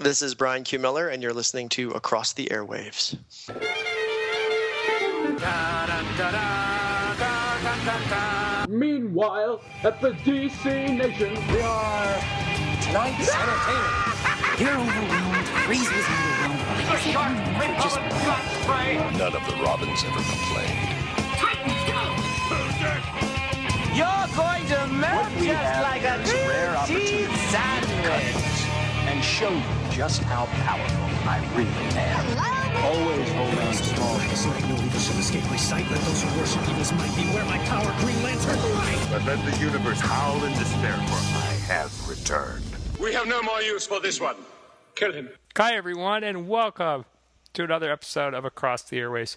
This is Bryan Q. Miller, and you're listening to Across the Airwaves. Meanwhile, at the DC Nation, we are Tonight's entertainment. You're overwhelmed. Freeze underwhelmed. Just None of the Robins ever complained. You're going to melt just like a rare grilled cheese sandwich. And show you just how powerful I really am. always hold on to small. This night, no evil shall escape my sight. Let those who worship evil's might beware my power. Green Lantern, right! But let the universe howl in despair, for I have returned. We have no more use for this one. Kill him. Hi, everyone, and welcome to another episode of Across the Airwaves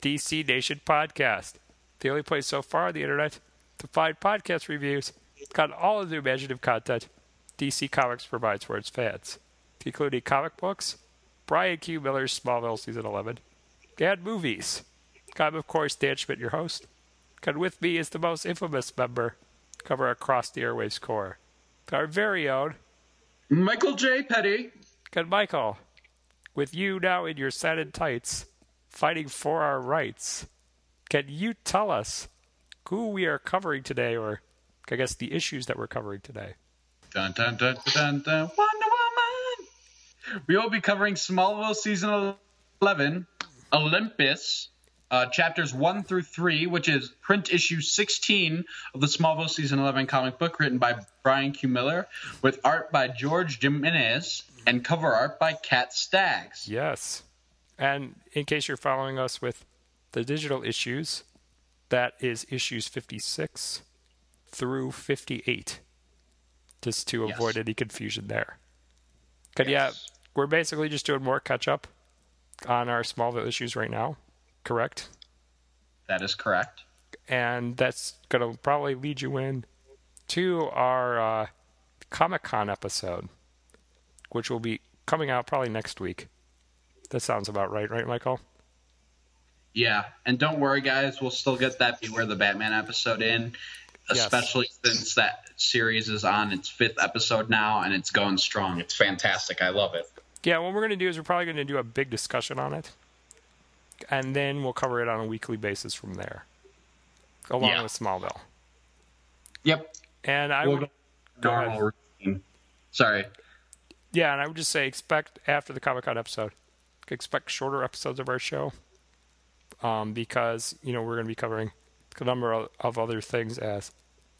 DC Nation podcast. The only place so far on the internet to find podcast reviews, got all of the imaginative content DC Comics provides for its fans, including comic books, Bryan Q. Miller's Smallville Season 11, and movies. I'm, of course, Dan Schmidt, your host. And with me is the most infamous member cover Across the Airwaves core, our very own Michael J. Petty. Good Michael, with you now in your satin tights, fighting for our rights, can you tell us who we are covering today, or I guess the issues that we're covering today? Dun, dun, dun, dun, dun. Woman. We will be covering Smallville season 11, Olympus, uh, chapters 1 through 3, which is print issue 16 of the Smallville season 11 comic book written by Bryan Q. Miller, with art by George Jimenez and cover art by Kat Staggs. Yes. And in case you're following us with the digital issues, that is issues 56 through 58, just to Yes. avoid any confusion there. But Yes. Yeah, we're basically just doing more catch up on our Smallville issues right now, correct? That is correct. and that's going to probably lead you in to our uh, Comic Con episode, which will be coming out probably next week. That sounds about right, right, Michael? Yeah, and don't worry, guys. We'll still get that Beware the Batman episode in, Yes. especially since that series is on its fifth episode now and it's going strong. It's fantastic. I love it. Yeah, what we're going to do is we're probably going to do a big discussion on it, and then we'll cover it on a weekly basis from there, along Yeah. with Smallville. Yep. And I We'll would, go go ahead. normal. Sorry. Yeah, and I would just say expect after the Comic Con episode, expect shorter episodes of our show, um, because you know we're going to be covering a number of, of other things as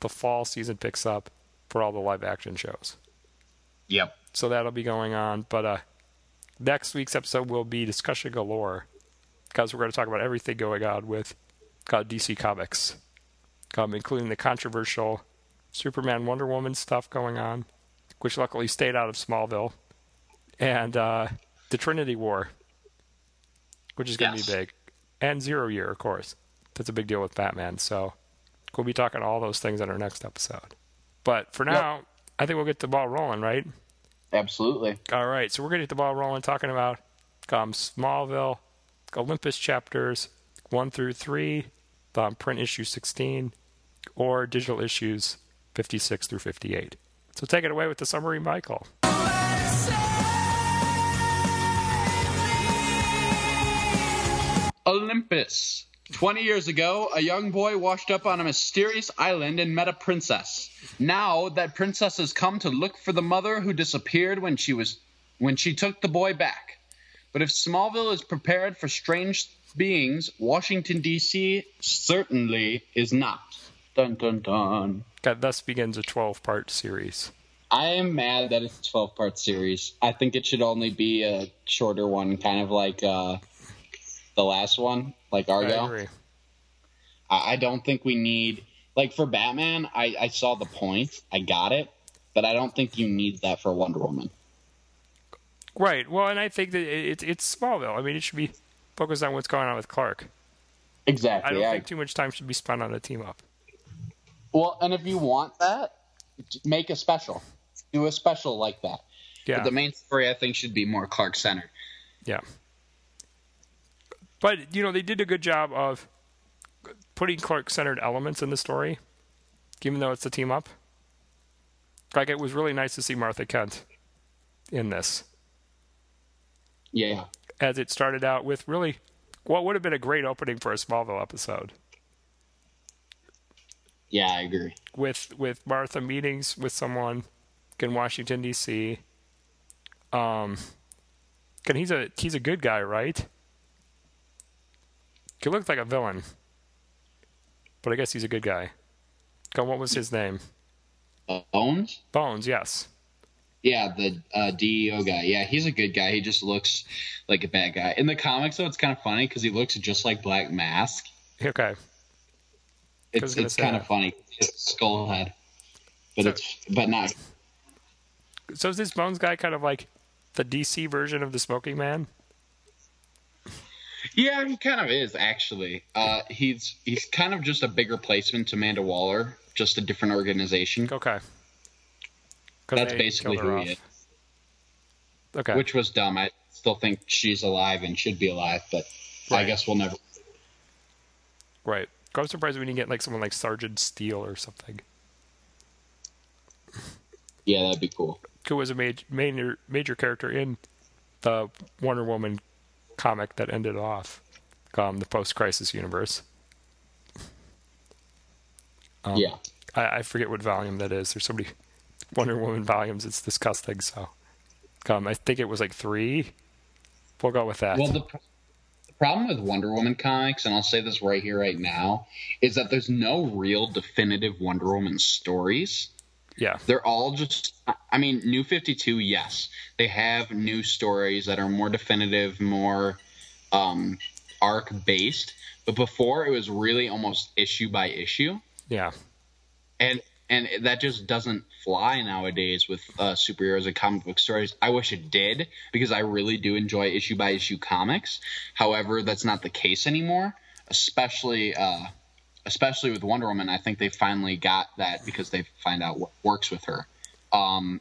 the fall season picks up for all the live action shows. Yep. So that'll be going on. But uh, next week's episode will be discussion galore, because we're going to talk about everything going on with uh, DC Comics, um, including the controversial Superman Wonder Woman stuff going on, which luckily stayed out of Smallville, and uh, the Trinity War, which is going to Yes. be big, and Zero Year, of course. That's a big deal with Batman. So we'll be talking all those things in our next episode. But for now, I think we'll get the ball rolling, right? Absolutely. All right, so we're going to get the ball rolling talking about um, Smallville, Olympus chapters 1 through 3, um, print issue 16, or digital issues 56 through 58. So take it away with the summary, Michael. Olympus. 20 years ago, a young boy washed up on a mysterious island and met a princess. Now that princess has come to look for the mother who disappeared when she was when she took the boy back. But if Smallville is prepared for strange beings, Washington D.C. certainly is not. Dun dun dun. That thus begins a 12 part series. I am mad that it's a 12 part series. I think it should only be a shorter one, kind of like uh, the last one, like Argo. I agree. I, don't think we need like for Batman. I, I saw the point. I got it, but I don't think you need that for Wonder Woman. Right. Well, and I think that it, it's it's Smallville. I mean, it should be focused on what's going on with Clark. Exactly. I don't think too much time should be spent on a team up. well, and if you want that, make a special. Do a special like that. Yeah. But the main story, I think, should be more Clark centered. Yeah. But, you know, they did a good job of putting Clark centered elements in the story, even though it's a team up. Like, it was really nice to see Martha Kent in this. Yeah. as it started out with really what would have been a great opening for a Smallville episode Yeah, I agree. with with Martha meetings with someone in Washington D.C. Um, and he's a he's a good guy, right? He looked like a villain, but I guess he's a good guy. Go, what was his name? Bones? Bones, yes. Yeah, the uh, DEO guy. Yeah, he's a good guy. He just looks like a bad guy. In the comics, though, it's kind of funny because he looks just like Black Mask. Okay. It's it's kind of funny. It's skull head, but So- it's but not. So is this Bones guy kind of like the DC version of the Smoking Man? Yeah, he kind of is actually. Uh, he's he's kind of just a bigger placement to Amanda Waller, just a different organization, Okay. That's basically who off. he is. Okay. which was dumb. I still think she's alive and should be alive, but I guess we'll never. Right. I'm surprised we didn't get like someone like Sergeant Steele or something, Yeah, that'd be cool. who was a major major major character in the Wonder Woman comic that ended off um, the post-crisis universe. Um, yeah, I, I forget what volume that is. There's so many Wonder Woman volumes. It's disgusting. So, um, I think it was like three. We'll go with that. Well, the, the problem with Wonder Woman comics, and I'll say this right here, right now, is that there's no real definitive Wonder Woman stories. Yeah. They're all just, I mean, New 52, yes. They have new stories that are more definitive, more um, arc based. But before, it was really almost issue by issue. Yeah. and and that just doesn't fly nowadays with uh, superheroes and comic book stories. I wish it did because I really do enjoy issue by issue comics. However, that's not the case anymore, especially uh, especially with Wonder Woman. I think they finally got that because they find out what works with her. Um,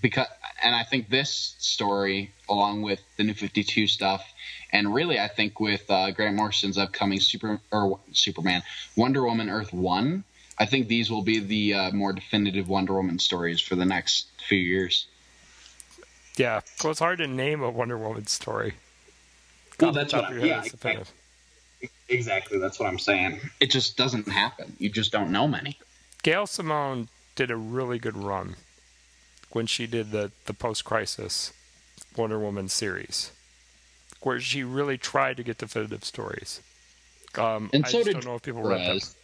because and I think this story, along with the New Fifty Two stuff, and really I think with uh, Grant Morrison's upcoming Super or Superman, Wonder Woman Earth One, I think these will be the uh, more definitive Wonder Woman stories for the next few years. Yeah. So it's hard to name a Wonder Woman story. Well, that's what I- your yeah, it's exactly. Definitive. Exactly, that's what I'm saying. It just doesn't happen. You just don't know many. Gail Simone did a really good run when she did the, the post crisis Wonder Woman series, where she really tried to get definitive stories. Um, And I so just did don't know if people read them. Perez.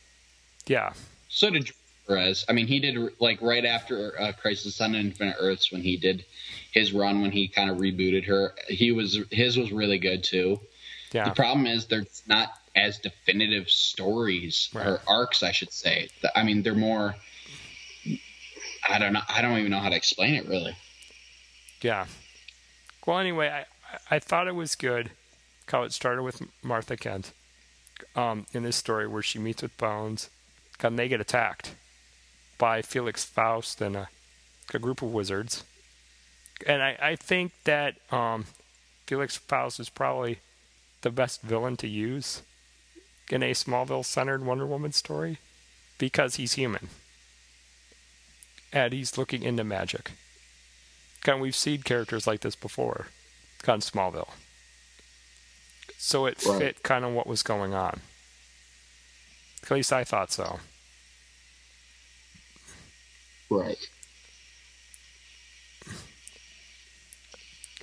Yeah, So did Perez. I mean, he did like right after uh, Crisis on Infinite Earths when he did his run when he kind of rebooted her. He was his was really good too. Yeah, The problem is there's not as definitive stories or arcs, I should say. I mean, they're more. I don't know. I don't even know how to explain it really. yeah. Well, anyway, I, I- I thought it was good how it started with Martha Kent um, in this story where she meets with Bones, and they get attacked by Felix Faust and a, a group of wizards. And I, I think that um, Felix Faust is probably the best villain to use in a Smallville centered Wonder Woman story because he's human. And he's looking into magic. And we've seen characters like this before on Smallville. So it Right. fit kind of what was going on. At least I thought so. Right.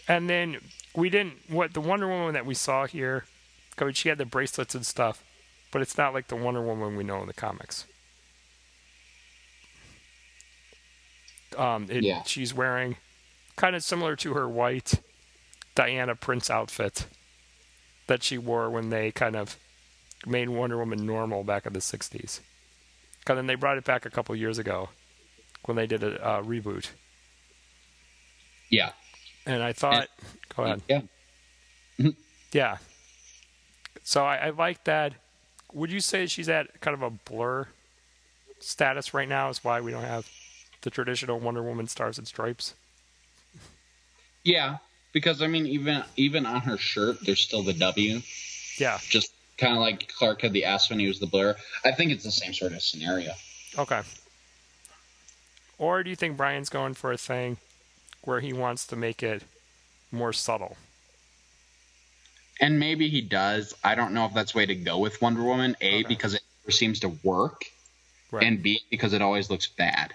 And then we didn't what the Wonder Woman that we saw here. I mean, she had the bracelets and stuff, but it's not like the Wonder Woman we know in the comics. Um, it, Yeah. she's wearing kind of similar to her white Diana Prince outfit that she wore when they kind of made Wonder Woman normal back in the '60s. And then they brought it back a couple years ago when they did a uh, reboot. Yeah. And I thought, go ahead. Yeah. Mm-hmm. Yeah. So I, I like that. Would you say she's at kind of a blur status right now? Is why we don't have the traditional Wonder Woman stars and stripes? Yeah. Because I mean, even even on her shirt, there's still the W. Yeah. Just kind of like Clark had the S when he was the blur. I think it's the same sort of scenario. Okay. Or do you think Bryan's going for a thing where he wants to make it more subtle? and maybe he does. I don't know if that's the way to go with Wonder Woman. A Okay. because it never seems to work, Right. and B because it always looks bad.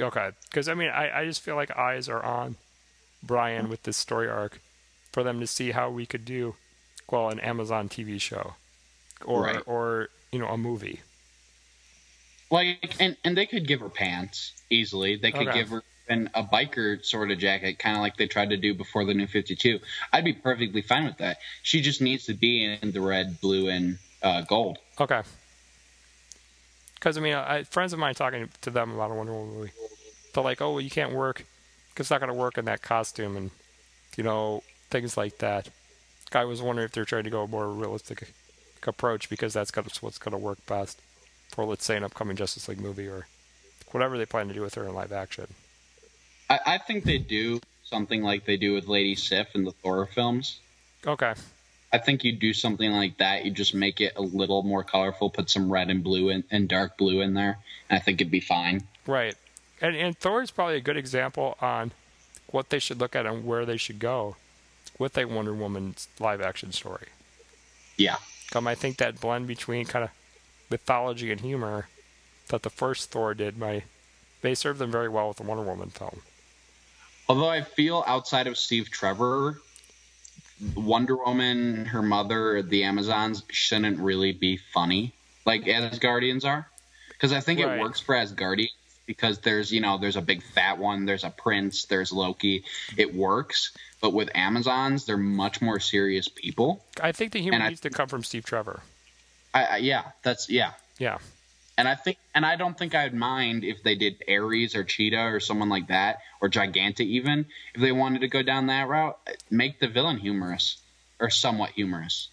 Okay, because I mean, I, I just feel like eyes are on Bryan with this story arc for them to see how we could do, well, an Amazon TV show, or Right. or you know a movie. Like, and and they could give her pants easily. They could Okay. give her an, a biker sort of jacket, kind of like they tried to do before the New Fifty Two. I'd be perfectly fine with that. She just needs to be in the red, blue, and uh, gold. Okay. Because I mean, I, friends of mine talking to them about a Wonder Woman movie, they're like, "Oh, well, you can't work. Cause It's not going to work in that costume, and you know things like that." I was wondering if they're trying to go a more realistic approach because that's what's going to work best for, let's say, an upcoming Justice League movie or whatever they plan to do with her in live action. I, I think they do something like they do with Lady Sif in the Thor films. Okay. I think you do something like that. You just make it a little more colorful, put some red and blue in, and dark blue in there, and I think it'd be fine. Right. And and Thor is probably a good example on what they should look at and where they should go with a Wonder Woman live action story. Yeah. Um, I think that blend between kind of mythology and humor that the first Thor did, my they served them very well with the Wonder Woman film. Although I feel outside of Steve Trevor, Wonder Woman, her mother, the Amazons shouldn't really be funny like Asgardians are, because I think Right. it works for Asgardians because there's you know there's a big fat one, there's a prince, there's Loki, it works. But with Amazons, they're much more serious people. I think the humor And I- needs to come from Steve Trevor. I, I yeah, that's yeah. Yeah. And I think, and I don't think I'd mind if they did Ares or Cheetah or someone like that, or Giganta even, if they wanted to go down that route. Make the villain humorous, or somewhat humorous,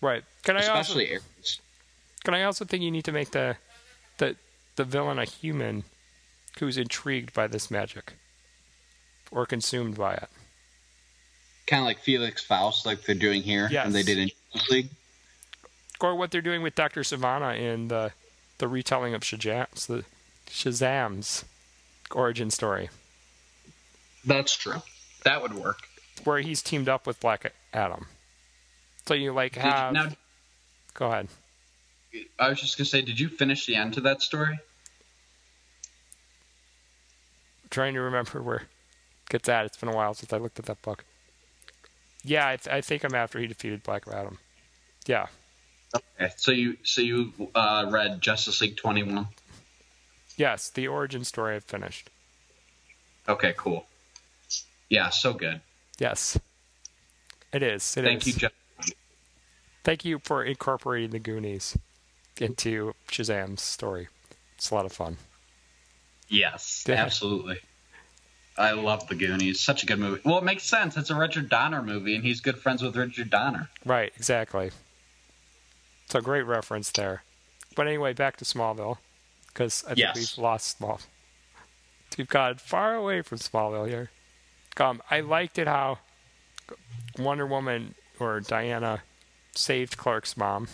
Right. Can I especially also Ares. can I also think you need to make the the the villain a human who's intrigued by this magic or consumed by it. Kind of like Felix Faust, like they're doing here, Yes. and they did in League. or what they're doing with Doctor Sivana in the the retelling of Shazam's the Shazam's origin story, That's true. That would work. where he's teamed up with Black Adam. So you like have now, go ahead. I was just gonna say, did you finish the end to that story? trying to remember where it gets at. It's been a while since I looked at that book. Yeah, I, th- I think I'm after he defeated Black Adam. Yeah, Okay, so you so you uh, read Justice League twenty one. yes, the origin story I've finished. Okay, cool. Yeah, so good. Yes, it is. It Thank is. you, Geoff. Thank you for incorporating the Goonies into Shazam's story. It's a lot of fun. Yes, Yeah. absolutely. I love the Goonies. Such a good movie. Well, it makes sense. It's a Richard Donner movie, and he's good friends with Richard Donner. Right, exactly. So great reference there. But anyway, back to Smallville, because I think Yes. we've lost Small. We've gotten far away from Smallville here. Um, I liked it how Wonder Woman or Diana saved Clark's mom.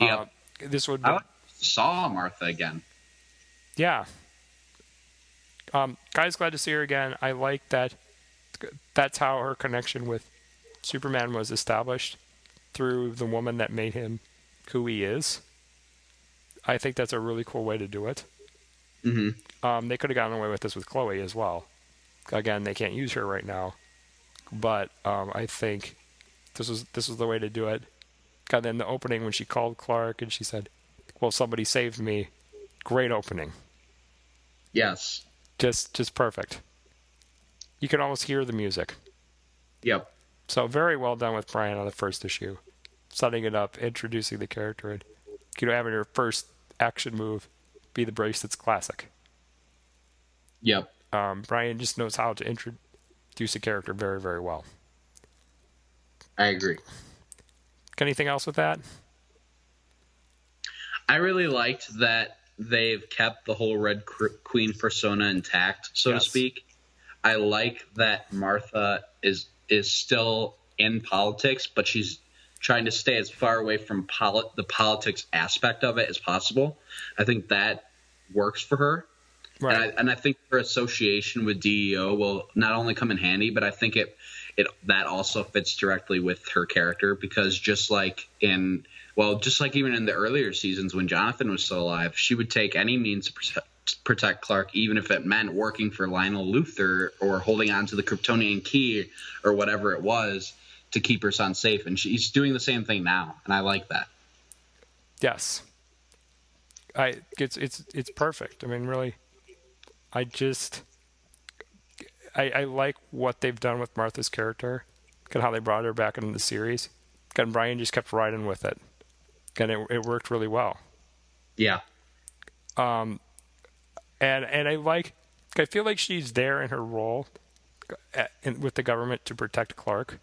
Yep. Uh, this would be, I saw Martha again. yeah. Um, guys, glad to see her again. I like that. That's how her connection with Superman was established through the woman that made him who he is. I think that's a really cool way to do it. hmm Um, they could have gotten away with this with Chloe as well. Again, they can't use her right now, but um, I think this was this was the way to do it. And then the opening when she called Clark and she said, "Well, somebody saved me." Great opening, Yes. just just perfect. You can almost hear the music. Yep. So very well done with Bryan on the first issue, setting it up, introducing the character, and you know having your first action move be the bracelets classic. Yep. Um, Bryan just knows how to introduce a character very very well. I agree. Anything else with that? I really liked that they've kept the whole Red Queen persona intact, so Yes. to speak. I like that Martha is is still in politics, but she's trying to stay as far away from poli- the politics aspect of it as possible. I think that works for her. Right. And, I, and I think her association with DEO will not only come in handy, but I think it it that also fits directly with her character because just like in well, just like even in the earlier seasons when Jonathan was still alive, she would take any means to protect, protect Clark, even if it meant working for Lionel Luthor or holding on to the Kryptonian key or whatever it was to keep her son safe. And she's doing the same thing now, and I like that. Yes. I it's it's it's perfect. I mean, really, I just I, I like what they've done with Martha's character, and how they brought her back into the series. And Bryan just kept riding with it, and it it worked really well. Yeah. Um, and and I like, I feel like she's there in her role, at, in, with the government to protect Clark,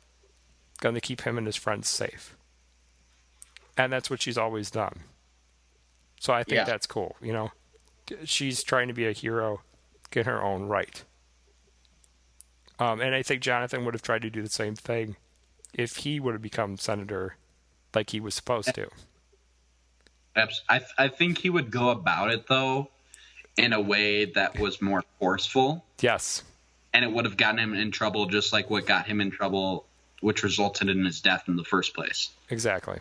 going to keep him and his friends safe. And that's what she's always done. So I think Yeah. that's cool. You know, she's trying to be a hero in her own right. Um, and I think Jonathan would have tried to do the same thing if he would have become senator like he was supposed to. I, I think he would go about it though in a way that was more forceful Yes. and it would have gotten him in trouble just like what got him in trouble which resulted in his death in the first place Exactly.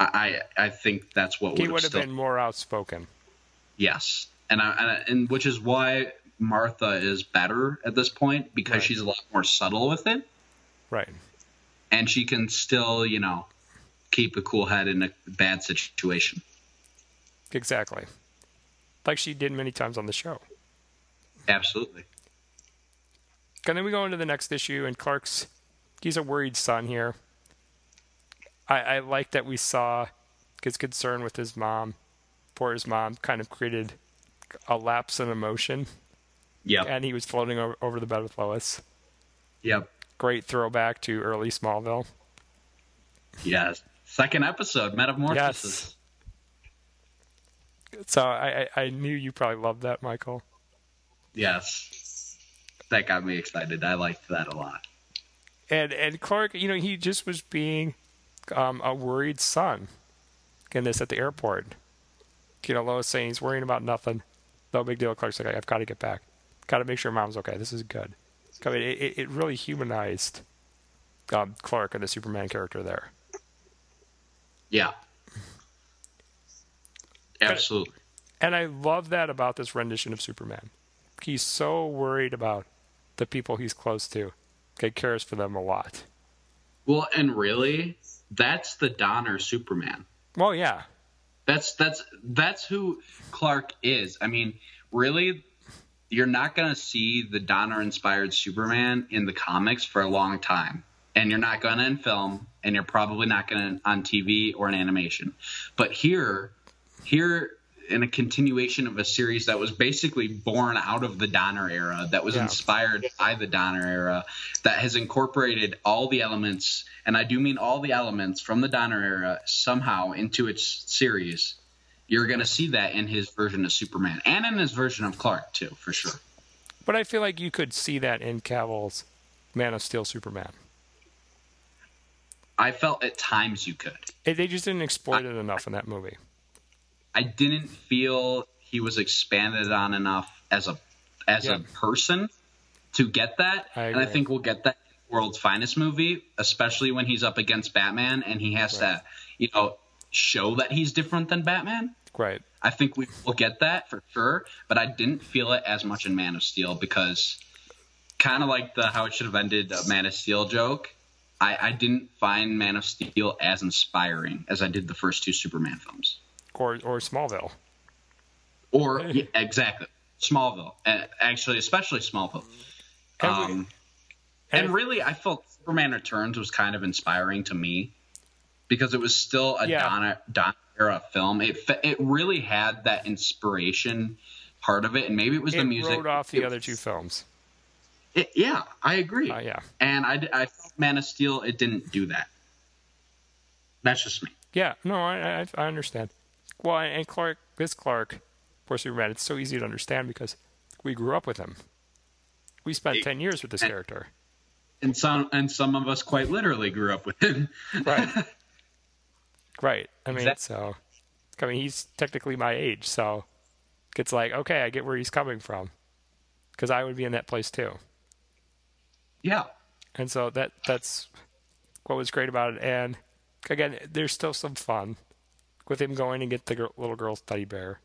i i, think that's what He would have still been more outspoken. yes and I, and, I- and which is why martha is better at this point because Right. she's a lot more subtle with it Right. and she can still you know keep a cool head in a bad situation Exactly. Like she did many times on the show. absolutely And then we go into the next issue, and Clark's he's a worried son here. I, I like that we saw his concern with his mom, for his mom, kind of created a lapse in emotion, Yeah. and he was floating over, over the bed with Lois. yep Great throwback to early Smallville. yes second episode metamorphosis Yes. So I, I, I knew you probably loved that, Michael. Yes. That got me excited. I liked that a lot. And and Clark, you know, he just was being um, a worried son in this at the airport. You know, Lois saying he's worrying about nothing. No big deal. Clark's like, I've got to get back. Got to make sure mom's okay. This is good. I mean, it, it- it really humanized um, Clark and the Superman character there. Yeah. Absolutely. And I love that about this rendition of Superman. He's so worried about the people he's close to. He cares for them a lot. Well, and really, that's the Donner Superman. Well, yeah. That's that's that's who Clark is. I mean, really, you're not going to see the Donner inspired Superman in the comics for a long time. And you're not going to in film, and you're probably not going to on TV or in animation. But here, here in a continuation of a series that was basically born out of the Donner era, that was Yeah. inspired by the Donner era, that has incorporated all the elements, and I do mean all the elements from the Donner era somehow into its series. You're going to see that in his version of Superman and in his version of Clark, too, for sure. But I feel like you could see that in Cavill's Man of Steel Superman. I felt at times you could. They just didn't exploit it enough in that movie. I didn't feel he was expanded on enough as a as Yeah. a person to get that. I and I think we'll get that in World's Finest movie, especially when he's up against Batman and he has Right. to, you know, show that he's different than Batman. Right. I think we will get that for sure, but I didn't feel it as much in Man of Steel because kind of like the how it should have ended a Man of Steel joke. I, I didn't find Man of Steel as inspiring as I did the first two Superman films. Or or Smallville. Or yeah, exactly Smallville, actually, especially Smallville. And we- Um, and and really, I felt Superman Returns was kind of inspiring to me because it was still a Yeah. Donner Donner era film. It it really had that inspiration part of it, and maybe it was It the music. off the It- other two films. it- yeah, I agree. Uh, yeah. And I, I felt Man of Steel, it didn't do that. That's just me. Yeah. No, I I, I understand. Well, and Clark, this Clark, of for Superman, it's so easy to understand because we grew up with him. We spent It- ten years with this and- character. And some and some of us quite literally grew up with him. Right. Right. I mean, Exact- so I mean, he's technically my age, so It's like, okay, I get where he's coming from, because I would be in that place too. Yeah. And so that that's what was great about it. And again, there's still some fun with him going and get the girl, little girl's teddy bear.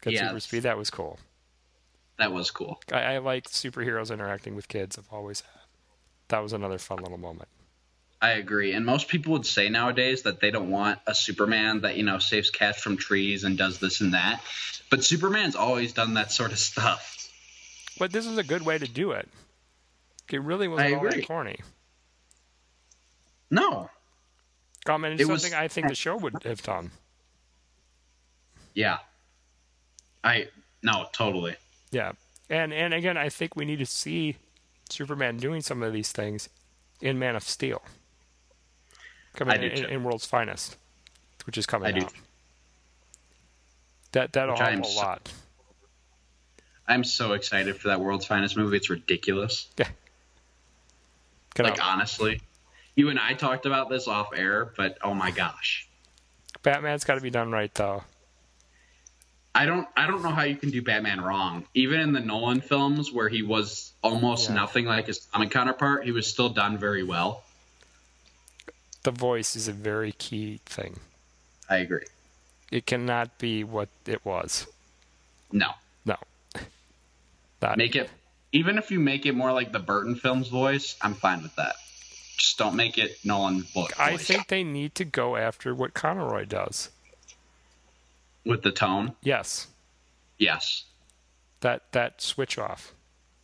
Get Yeah. super speed. That was cool. That was cool. I, I like superheroes interacting with kids. I've always have. That was another fun little moment. I agree. And most people would say nowadays that they don't want a Superman that, you know, saves cats from trees and does this and that. But Superman's always done that sort of stuff. But this is a good way to do it. It really wasn't all that corny. No. It's It was- something I think the show would have done. Yeah. I no, totally. Yeah, and and again, I think we need to see Superman doing some of these things in Man of Steel, coming I do in, in World's Finest, which is coming I do. out. That that'll Which help a so- lot. I'm so excited for that World's Finest movie. It's ridiculous. Yeah. Can Like I- honestly. You and I talked about this off air, but oh my gosh. Batman's got to be done right though. I don't I don't know how you can do Batman wrong. Even in the Nolan films where he was almost Yeah. nothing like his comic counterpart, he was still done very well. The voice is a very key thing. I agree. It cannot be what it was. No. No. Not, Make it even if you make it more like the Burton films voice, I'm fine with that. Just don't make it Nolan voice. I think they need to go after what Conroy does. with the tone. Yes, Yes. that that switch off.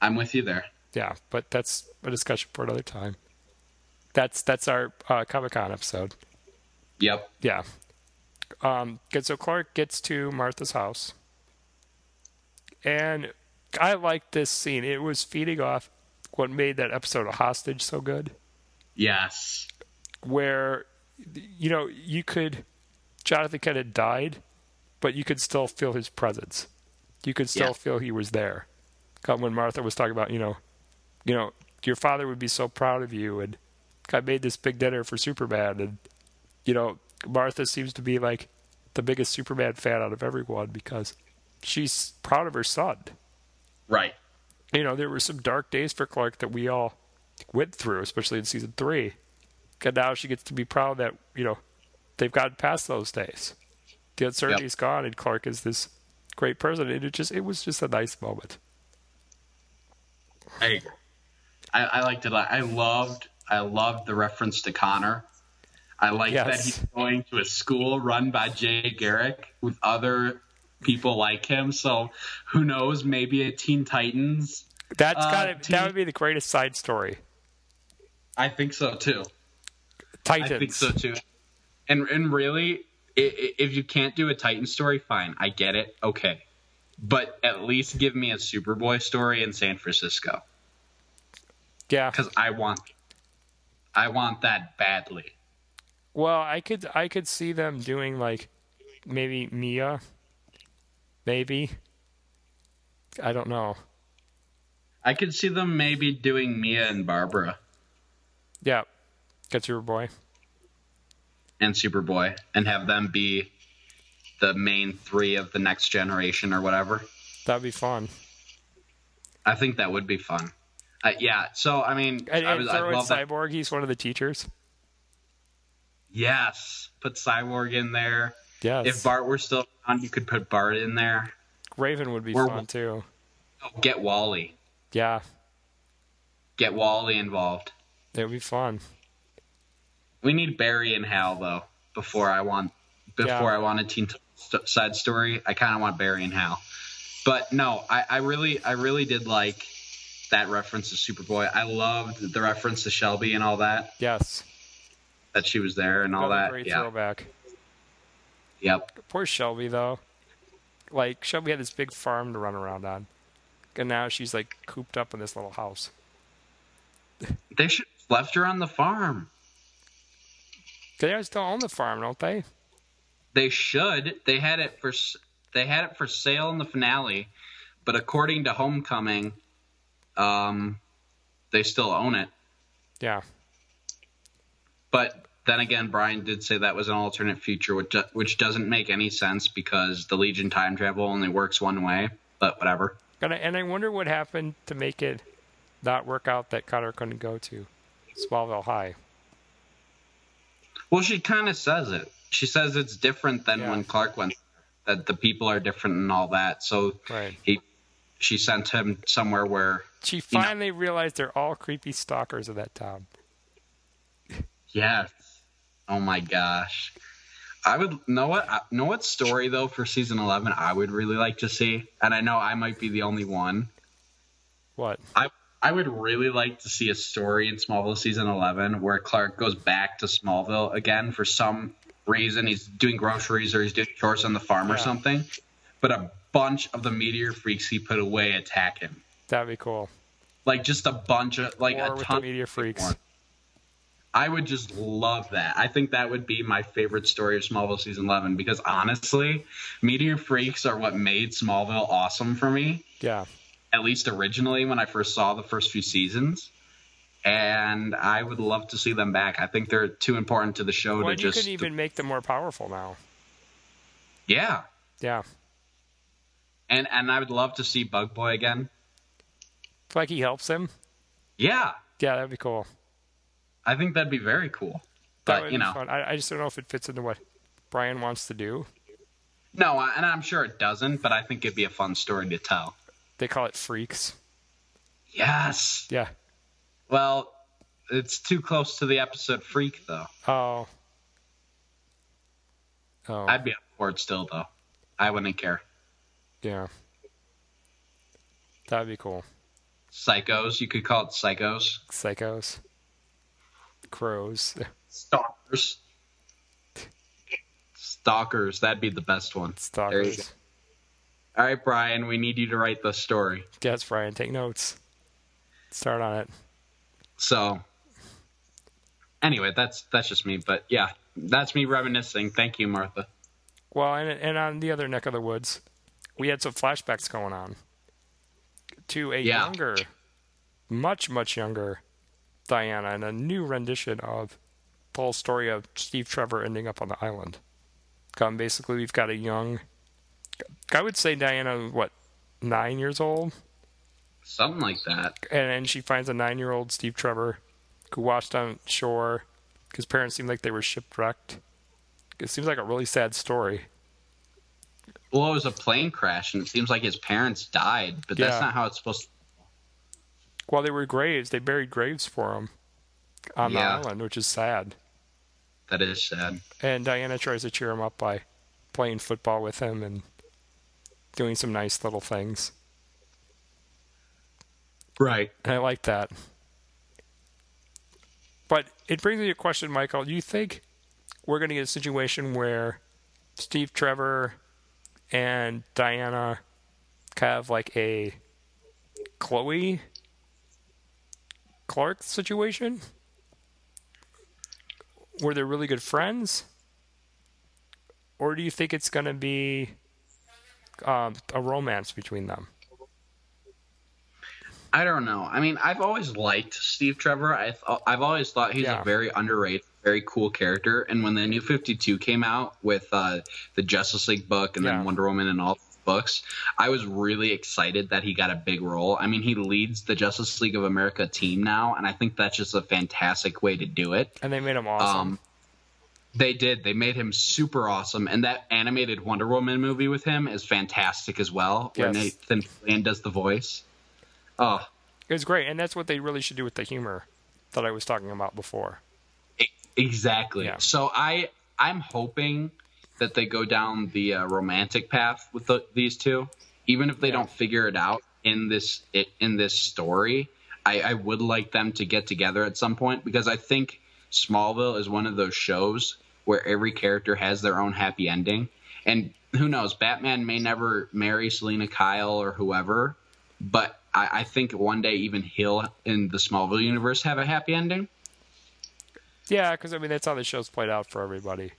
I'm with you there. Yeah, but that's a discussion for another time. That's that's our uh, Comic Con episode. Yep. Yeah. Um, good. So Clark gets to Martha's house, and I liked this scene. It was feeding off what made that episode of Hostage so good. Yes. Where, you know, you could Jonathan Kent had died, but you could still feel his presence. You could still Yeah. feel he was there. Come When Martha was talking about, you know, you know, your father would be so proud of you, and I made this big dinner for Superman, and you know, Martha seems to be like the biggest Superman fan out of everyone because she's proud of her son. Right. You know, there were some dark days for Clark that we all went through, especially in season three. And now she gets to be proud that, you know, they've gotten past those days. The uncertainty's gone and Clark is this great person. And it just it was just a nice moment. I. I, I liked it. I loved I loved the reference to Conner. I liked that he's going to a school run by Jay Garrick with other people like him. So who knows? Maybe a Teen Titans. That's Uh, gotta Teen- that would be the greatest side story. I think so too. Titans. I think so too. And and really, if you can't do a Titan story, fine. I get it. Okay. But at least give me a Superboy story in San Francisco Yeah. because I want, I want that badly. Well, I could I could see them doing like maybe Mia. Maybe. I don't know. I could see them maybe doing Mia and Barbara Yeah. Get your boy. and Superboy and have them be the main three of the next generation or whatever. That'd be fun. I think that would be fun. Uh, yeah. So I mean, And, I, was, I throw in love that. Cyborg, he's one of the teachers. Yes. Put Cyborg in there. Yes. If Bart were still on, you could put Bart in there. Raven would be We're- fun too. Oh, get Wally. Yeah, Get Wally involved. It would be fun. We need Barry and Hal though. Before I want, before Yeah. I want a teen st- side story, I kind of want Barry and Hal. But no, I, I really, I really did like that reference to Superboy. I loved the reference to Shelby and all that. Yes. That she was there and all that. great Yeah. throwback. Yep. Poor Shelby though. Like Shelby had this big farm to run around on, and now she's like cooped up in this little house. They should left her on the farm. They guys still own the farm, don't they? They should. They had it for they had it for sale in the finale, but according to Homecoming, um, they still own it. Yeah. But then again, Bryan did say that was an alternate future, which which doesn't make any sense because the Legion time travel only works one way. But whatever. And I, and I wonder what happened to make it not work out that Cutter couldn't go to Smallville High. Well, she kind of says it. She says it's different than Yeah. when Clark went. That the people are different and all that. So Right. he, she sent him somewhere where She You know- finally realized they're all creepy stalkers of that town. Yes. Oh my gosh. I would know what know what story though for season eleven I would really like to see, and I know I might be the only one. What? I I would really like to see a story in Smallville season eleven where Clark goes back to Smallville again for some reason. He's doing groceries or he's doing chores on the farm or something, but a bunch of the meteor freaks he put away attack him. That'd be cool. Like just a bunch of like War a ton of meteor freaks. more. I would just love that. I think that would be my favorite story of Smallville season 11 because honestly, Meteor Freaks are what made Smallville awesome for me, Yeah. At least originally when I first saw the first few seasons. And I would love to see them back. I think they're too important to the show Well, to and you just could even make them more powerful now. Yeah. Yeah. And and I would love to see Bug Boy again. Like he helps him. Yeah. Yeah, that'd be cool. I think that'd be very cool. That But, you know. I, I just don't know if it fits into what Bryan wants to do. no, and I'm sure it doesn't, but I think it'd be a fun story to tell. They call it freaks. Yes. Yeah. Well, it's too close to the episode Freak, though. Oh. Oh. I'd be for it still, though. I wouldn't care. yeah. That'd be cool. Psychos, you could call it Psychos. Psychos. Crows. Stalkers. Stalkers, that'd be the best one. There you go. Stalkers. All right, Bryan, we need you to write the story. Yes, Bryan, take notes. Start on it. So, anyway, that's that's just me. But yeah, that's me reminiscing. Thank you, Martha. Well, and, and on the other neck of the woods, we had some flashbacks going on to a Yeah. younger, much, much younger Diana and a new rendition of Paul's story of Steve Trevor ending up on the island. Come, basically, we've got a young, I would say Diana, what, nine years old? Something like that. And, then she finds a nine year old Steve Trevor who washed on shore. His parents seemed like they were shipwrecked. It seems like a really sad story. Well, it was a plane crash, and it seems like his parents died, but that's not how it's supposed to. Well, they were graves. They buried graves for him on Yeah. the island, which is sad. That is sad. And Diana tries to cheer him up by playing football with him and doing some nice little things. Right. And I like that. But it brings me to a question, Michael. Do you think we're going to get a situation where Steve Trevor and Diana have like a Chloe Clark situation? Where they're really good friends? Or do you think it's going to be um, a romance between them? I don't know. I mean, I've always liked Steve Trevor. I th- I've always thought he's Yeah. a very underrated, very cool character. And when the New Fifty Two came out with uh, the Justice League book and Yeah. then Wonder Woman and all books, I was really excited that he got a big role. I mean, he leads the Justice League of America team now, and I think that's just a fantastic way to do it. And they made him awesome. Um, they did. They made him super awesome, and that animated Wonder Woman movie with him is fantastic as well. Where Yes. Nathan Fillion does the voice. Oh, It was great, and that's what they really should do with the humor that I was talking about before. exactly. Yeah. So I I'm hoping that they go down the uh, romantic path with the, these two, even if they Yeah. don't figure it out in this in this story. I, I would like them to get together at some point because I think Smallville is one of those shows where every character has their own happy ending. And who knows, Batman may never marry Selina Kyle or whoever, but I, I think one day even he'll in the Smallville universe have a happy ending. Yeah, because I mean that's how the show's played out for everybody.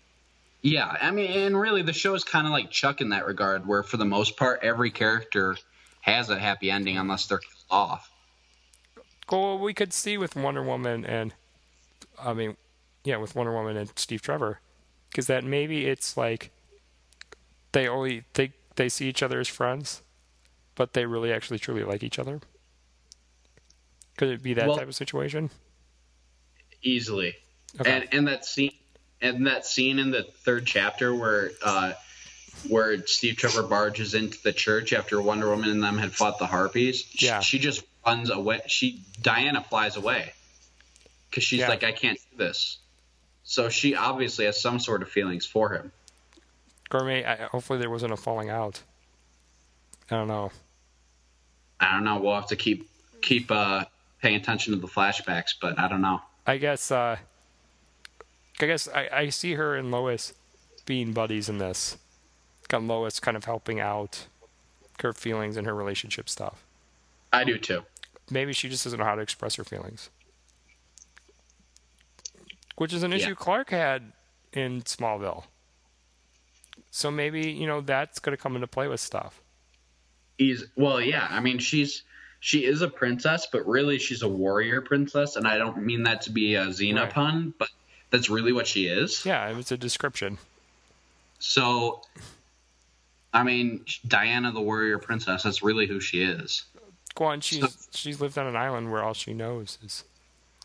Yeah, I mean, and really, the show is kind of like Chuck in that regard, where for the most part, every character has a happy ending unless they're killed off. Well, we could see with Wonder Woman and, I mean, yeah, with Wonder Woman and Steve Trevor, because that maybe it's like they only they they see each other as friends, but they really actually truly like each other. Could it be that Well- type of situation? easily. Okay. And and that scene and that scene in the third chapter where uh where Steve Trevor barges into the church after Wonder Woman and them had fought the Harpies. Yeah. She just runs away. She Diana flies away because she's Yeah. like, I can't do this. So she obviously has some sort of feelings for him. Gourmet. I, hopefully, there wasn't a falling out. I don't know. I don't know. We'll have to keep keep uh paying attention to the flashbacks, but I don't know. I guess. uh I guess I, I see her and Lois being buddies in this. Got Lois kind of helping out her feelings and her relationship stuff. I do too. maybe she just doesn't know how to express her feelings. Which is an Yeah. issue Clark had in Smallville. So maybe, you know, that's going to come into play with stuff. He's well, yeah. I mean, she's she is a princess, but really she's a warrior princess, and I don't mean that to be a Xena Right. pun, but that's really what she is. Yeah, it's a description. So, I mean, Diana the warrior princess. That's really who she is. Go on, she's she's lived on an island where all she knows is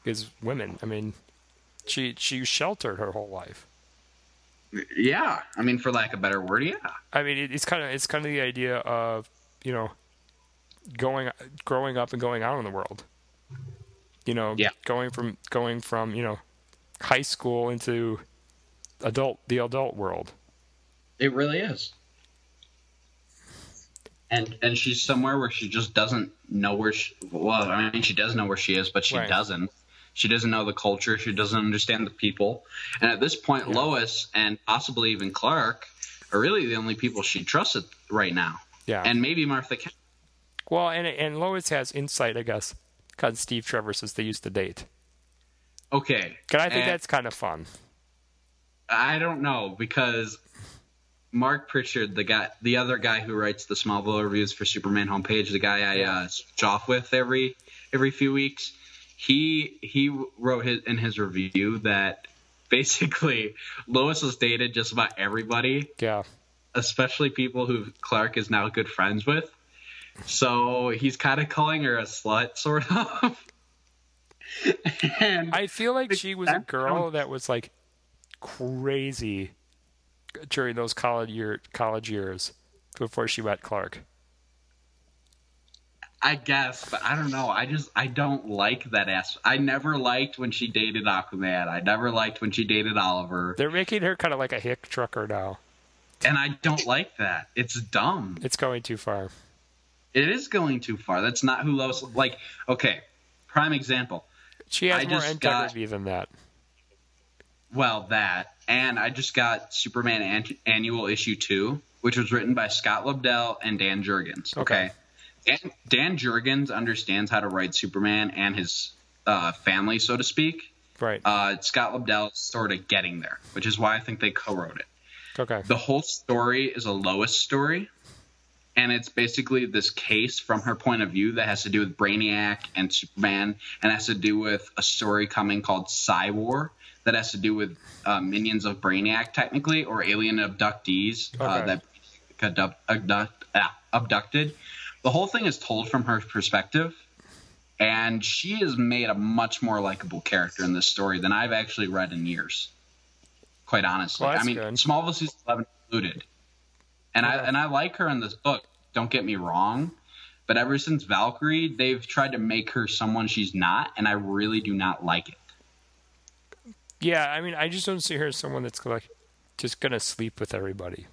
is women. I mean, she she sheltered her whole life. Yeah, I mean, for lack of a better word, yeah. I mean, it, it's kind of it's kind of the idea of you know going growing up and going out in the world. You know, Yeah. going from going from you know high school into adult the adult world. It really is. And and she's somewhere where she just doesn't know where she. Well, I mean, she does know where she is, but she Right. doesn't. She doesn't know the culture. She doesn't understand the people. And at this point, Lois and possibly even Clark are really the only people she trusts at- right now. Yeah. And maybe Martha Kent. well, and and Lois has insight, I guess, because Steve Trevor says they used to date. Okay. And I think and that's kind of fun. I don't know because Mark Pritchard, the guy, the other guy who writes the Smallville reviews for Superman homepage, the guy I uh, off with every every few weeks, he he wrote his, in his review that basically Lois has dated just about everybody, Yeah. especially people who Clark is now good friends with. So he's kind of calling her a slut, sort of. and I feel like she was a girl that was like crazy during those college year college years before she met Clark. I guess, but I don't know. I just I don't like that ass. I never liked when she dated Aquaman. I never liked when she dated Oliver, They're making her kind of like a hick trucker now. and I don't like that. It's dumb. It's going too far. It is going too far. That's not who Lois. Like, okay, prime example. She has I more got- integrity than that. Well, that and I just got Superman an- Annual Issue Two, which was written by Scott Lobdell and Dan Jurgens. Okay. Dan, Dan Jurgens understands how to write Superman and his uh, family, so to speak. Right. uh, Scott Lobdell is sort of getting there, which is why I think they co-wrote it. okay. The whole story is a Lois story, and it's basically this case from her point of view that has to do with Brainiac and Superman, and has to do with a story coming called Psy War that has to do with uh, minions of Brainiac, technically, or alien abductees uh, that abduct, abduct, ah, abducted. The whole thing is told from her perspective, and she is made a much more likable character in this story than I've actually read in years. Quite honestly, Well, I mean, good. Smallville season eleven included, and I and I like her in this book. Don't get me wrong, but ever since Valkyrie, they've tried to make her someone she's not, and I really do not like it. Yeah, I mean, I just don't see her as someone that's like just gonna sleep with everybody.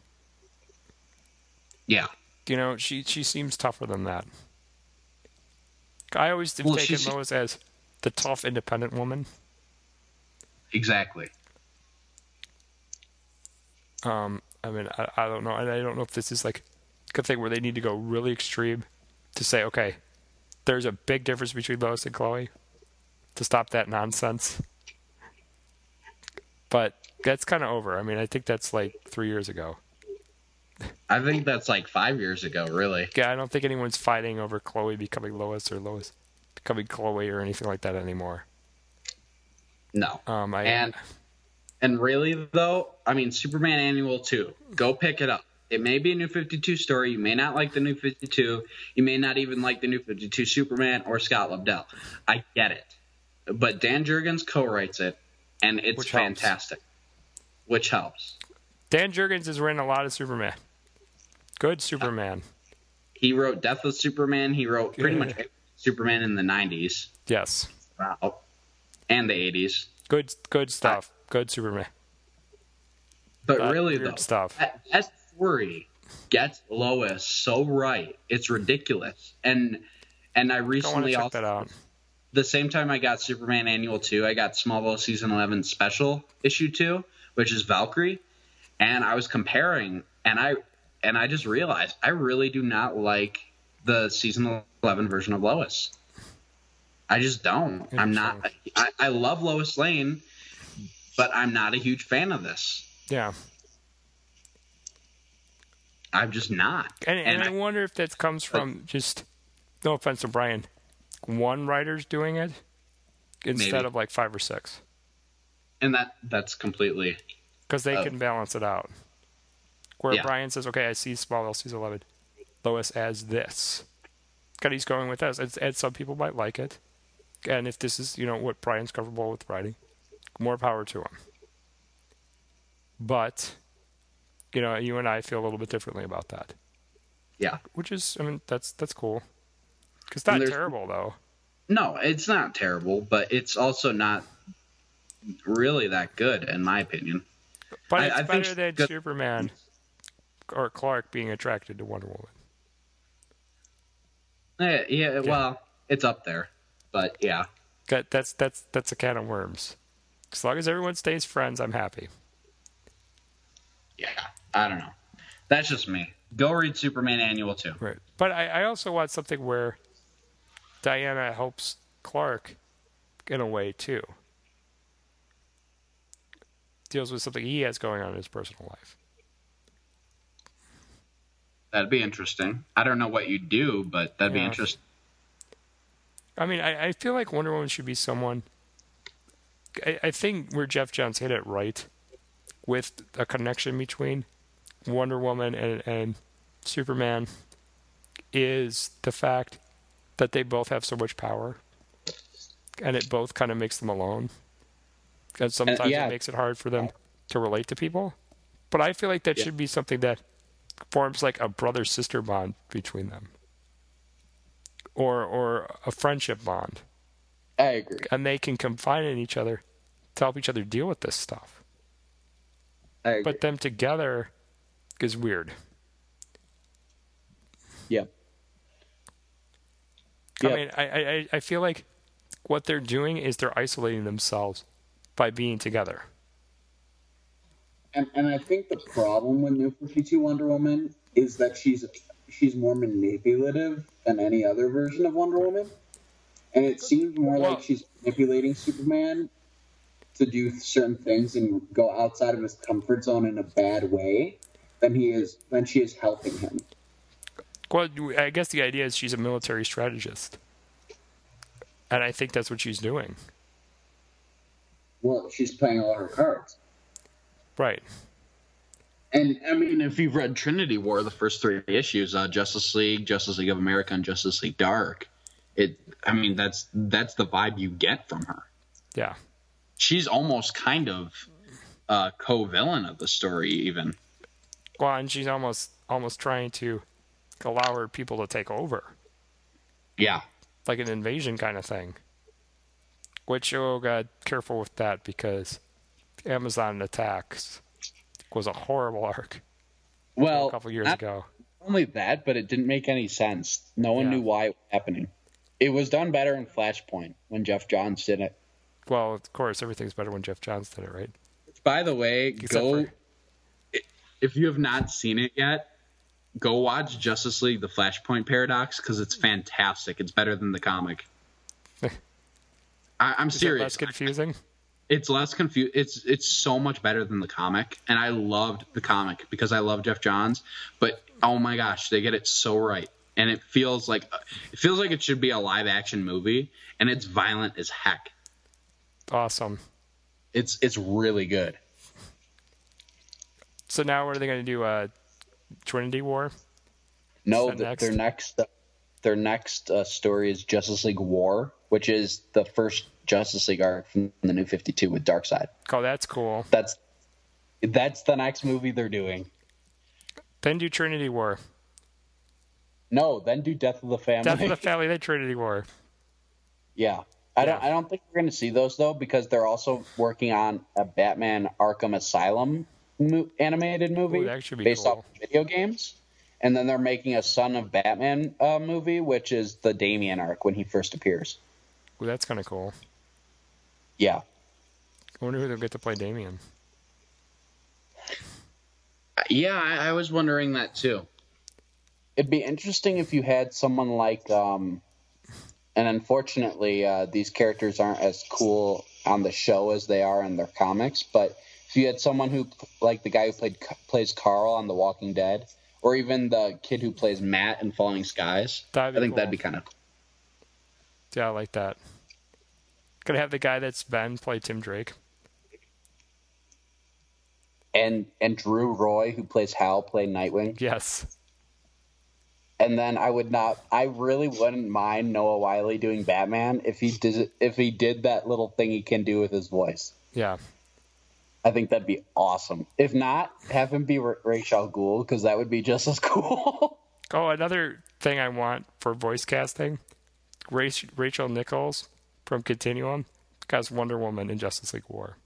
Yeah, You know, she she seems tougher than that. I always have Well, taken Lois as the tough, independent woman. exactly. Um, I mean, I, I don't know, and I don't know if this is like a thing where they need to go really extreme to say, okay, there's a big difference between Lois and Chloe to stop that nonsense. But that's kind of over. I mean, I think that's like three years ago. I think that's like five years ago, really. Yeah, I don't think anyone's fighting over Chloe becoming Lois or Lois becoming Chloe or anything like that anymore. No, Um, I And- And really, though, I mean, Superman Annual 2, go pick it up. It may be a new 52 story. You may not like the new 52. You may not even like the new 52 Superman or Scott Lobdell. I get it. But Dan Jurgens co writes it, and it's Which helps. fantastic. Which helps. Dan Jurgens has written a lot of Superman. Good uh, Superman. He wrote Death of Superman. He wrote pretty Yeah. much Superman in the 90s. Yes. Wow. And the 80s. Good good uh, stuff. Good Superman. But That really, though, stuff. that, that story gets Lois so right. It's ridiculous. And and I I recently check also that out. the same time I got Superman Annual 2, I got Smallville Season 11 Special Issue 2, which is Valkyrie, and I was comparing and I and I just realized I really do not like the Season 11 version of Lois. I just don't. I'm not I, I love Lois Lane, but I'm not a huge fan of this. Yeah. I'm just not. And, and, And I I- wonder if that comes from just no offense to Bryan, one writer's doing it instead Maybe. of like five or six And that that's completely because they Oh. can balance it out. Where Yeah. Bryan says, "Okay, I see Smallville season eleven, Lois as this," because he's going with this, and, and some people might like it. And if this is you know what Bryan's comfortable with writing, more power to him. But you know, you and I feel a little bit differently about that. yeah. which is I mean that's that's cool. It's not terrible though. No, it's not terrible, but it's also not really that good in my opinion. But I- it's I think better than Superman or Clark being attracted to Wonder Woman. Eh, yeah, well, it's up there. But yeah. That that's that's that's a can of worms. As long as everyone stays friends, I'm happy. Yeah. I don't know. That's just me. Go read Superman Annual 2. Right. But I, I also want something where Diana helps Clark in a way too. Deals with something he has going on in his personal life. That'd be interesting. I don't know what you'd do, but that'd be interesting. I mean, I, I feel like Wonder Woman should be someone. I, I think where Geoff Johns hit it right with a connection between Wonder Woman and, and Superman is the fact that they both have so much power and it both kind of makes them alone. And sometimes yeah. it makes it hard for them to relate to people. But I feel like that should be something that forms like a brother sister bond between them or or a friendship bond, I agree. and they can confide in each other to help each other deal with this stuff. I agree. But them together is weird. yeah. I mean, I I- I feel like what they're doing is they're isolating themselves by being together. And, and I think the problem with New 52 Wonder Woman is that she's she's more manipulative than any other version of Wonder Woman. And it seems more like she's manipulating Superman to do certain things and go outside of his comfort zone in a bad way than he is than she is helping him. Well, I guess the idea is she's a military strategist, and I think that's what she's doing. Well, she's playing all her cards. Right. And I mean, if you've read Trinity War, the first three issues, uh, Justice League, Justice League of America, and Justice League Dark, it. I mean, that's that's the vibe you get from her. Yeah. She's almost kind of a co-villain of the story, even. Well, and she's almost almost trying to allow her people to take over. Yeah. like an invasion kind of thing. Which oh god, careful with that because Amazon attacks was a horrible arc Well, a couple years not ago. only that, but it didn't make any sense. No one Yeah. knew why it was happening. It was done better in Flashpoint when Geoff Johns did it. Well, of course, everything's better when Geoff Johns did it, right? By the way, Except go for- if you have not seen it yet. Go watch Justice League: The Flashpoint Paradox because it's fantastic. It's better than the comic. I, it serious. less confusing? It's less confused. It's it's so much better than the comic, and I loved the comic because I love Geoff Johns. But oh my gosh, they get it so right, and it feels like it feels like it should be a live action movie, and it's violent as heck. Awesome. It's it's really good. So now what are they going to do? Uh, Trinity War? No, Is that th- next? their next their next uh, story is Justice League War, which is the first Justice League arc from the New Fifty Two with Darkseid. Oh, that's cool. That's that's the next movie they're doing. Then do Trinity War. No, then do Death of the Family. Death of the Family, then Trinity War. yeah, I don't. I don't think we're going to see those though because they're also working on a Batman Arkham Asylum mo- animated movie Ooh, based cool. off video games, and then they're making a Son of Batman uh, movie, which is the Damian arc when he first appears. Ooh, that's kind of cool. Yeah, I wonder who they'll get to play Damian. Yeah, I, I was wondering that too. it'd be interesting if you had someone like, um, and unfortunately, uh, these characters aren't as cool on the show as they are in their comics. But if you had someone who, like the guy who played plays Carl on The Walking Dead, or even the kid who plays Matt in Falling Skies, I think cool. that'd be kind of. cool. Yeah, I like that. Could I have the guy that's Ben play Tim Drake? And and Drew Roy, who plays Hal, play Nightwing. Yes. And then I would not. I really wouldn't mind Noah Wyle doing Batman if he did if he did that little thing he can do with his voice. Yeah. I think that'd be awesome. If not, have him be Ra's al Ghul because that would be just as cool. Oh, another thing I want for voice casting Rachel Nichols from Continuum as Wonder Woman in Justice League War.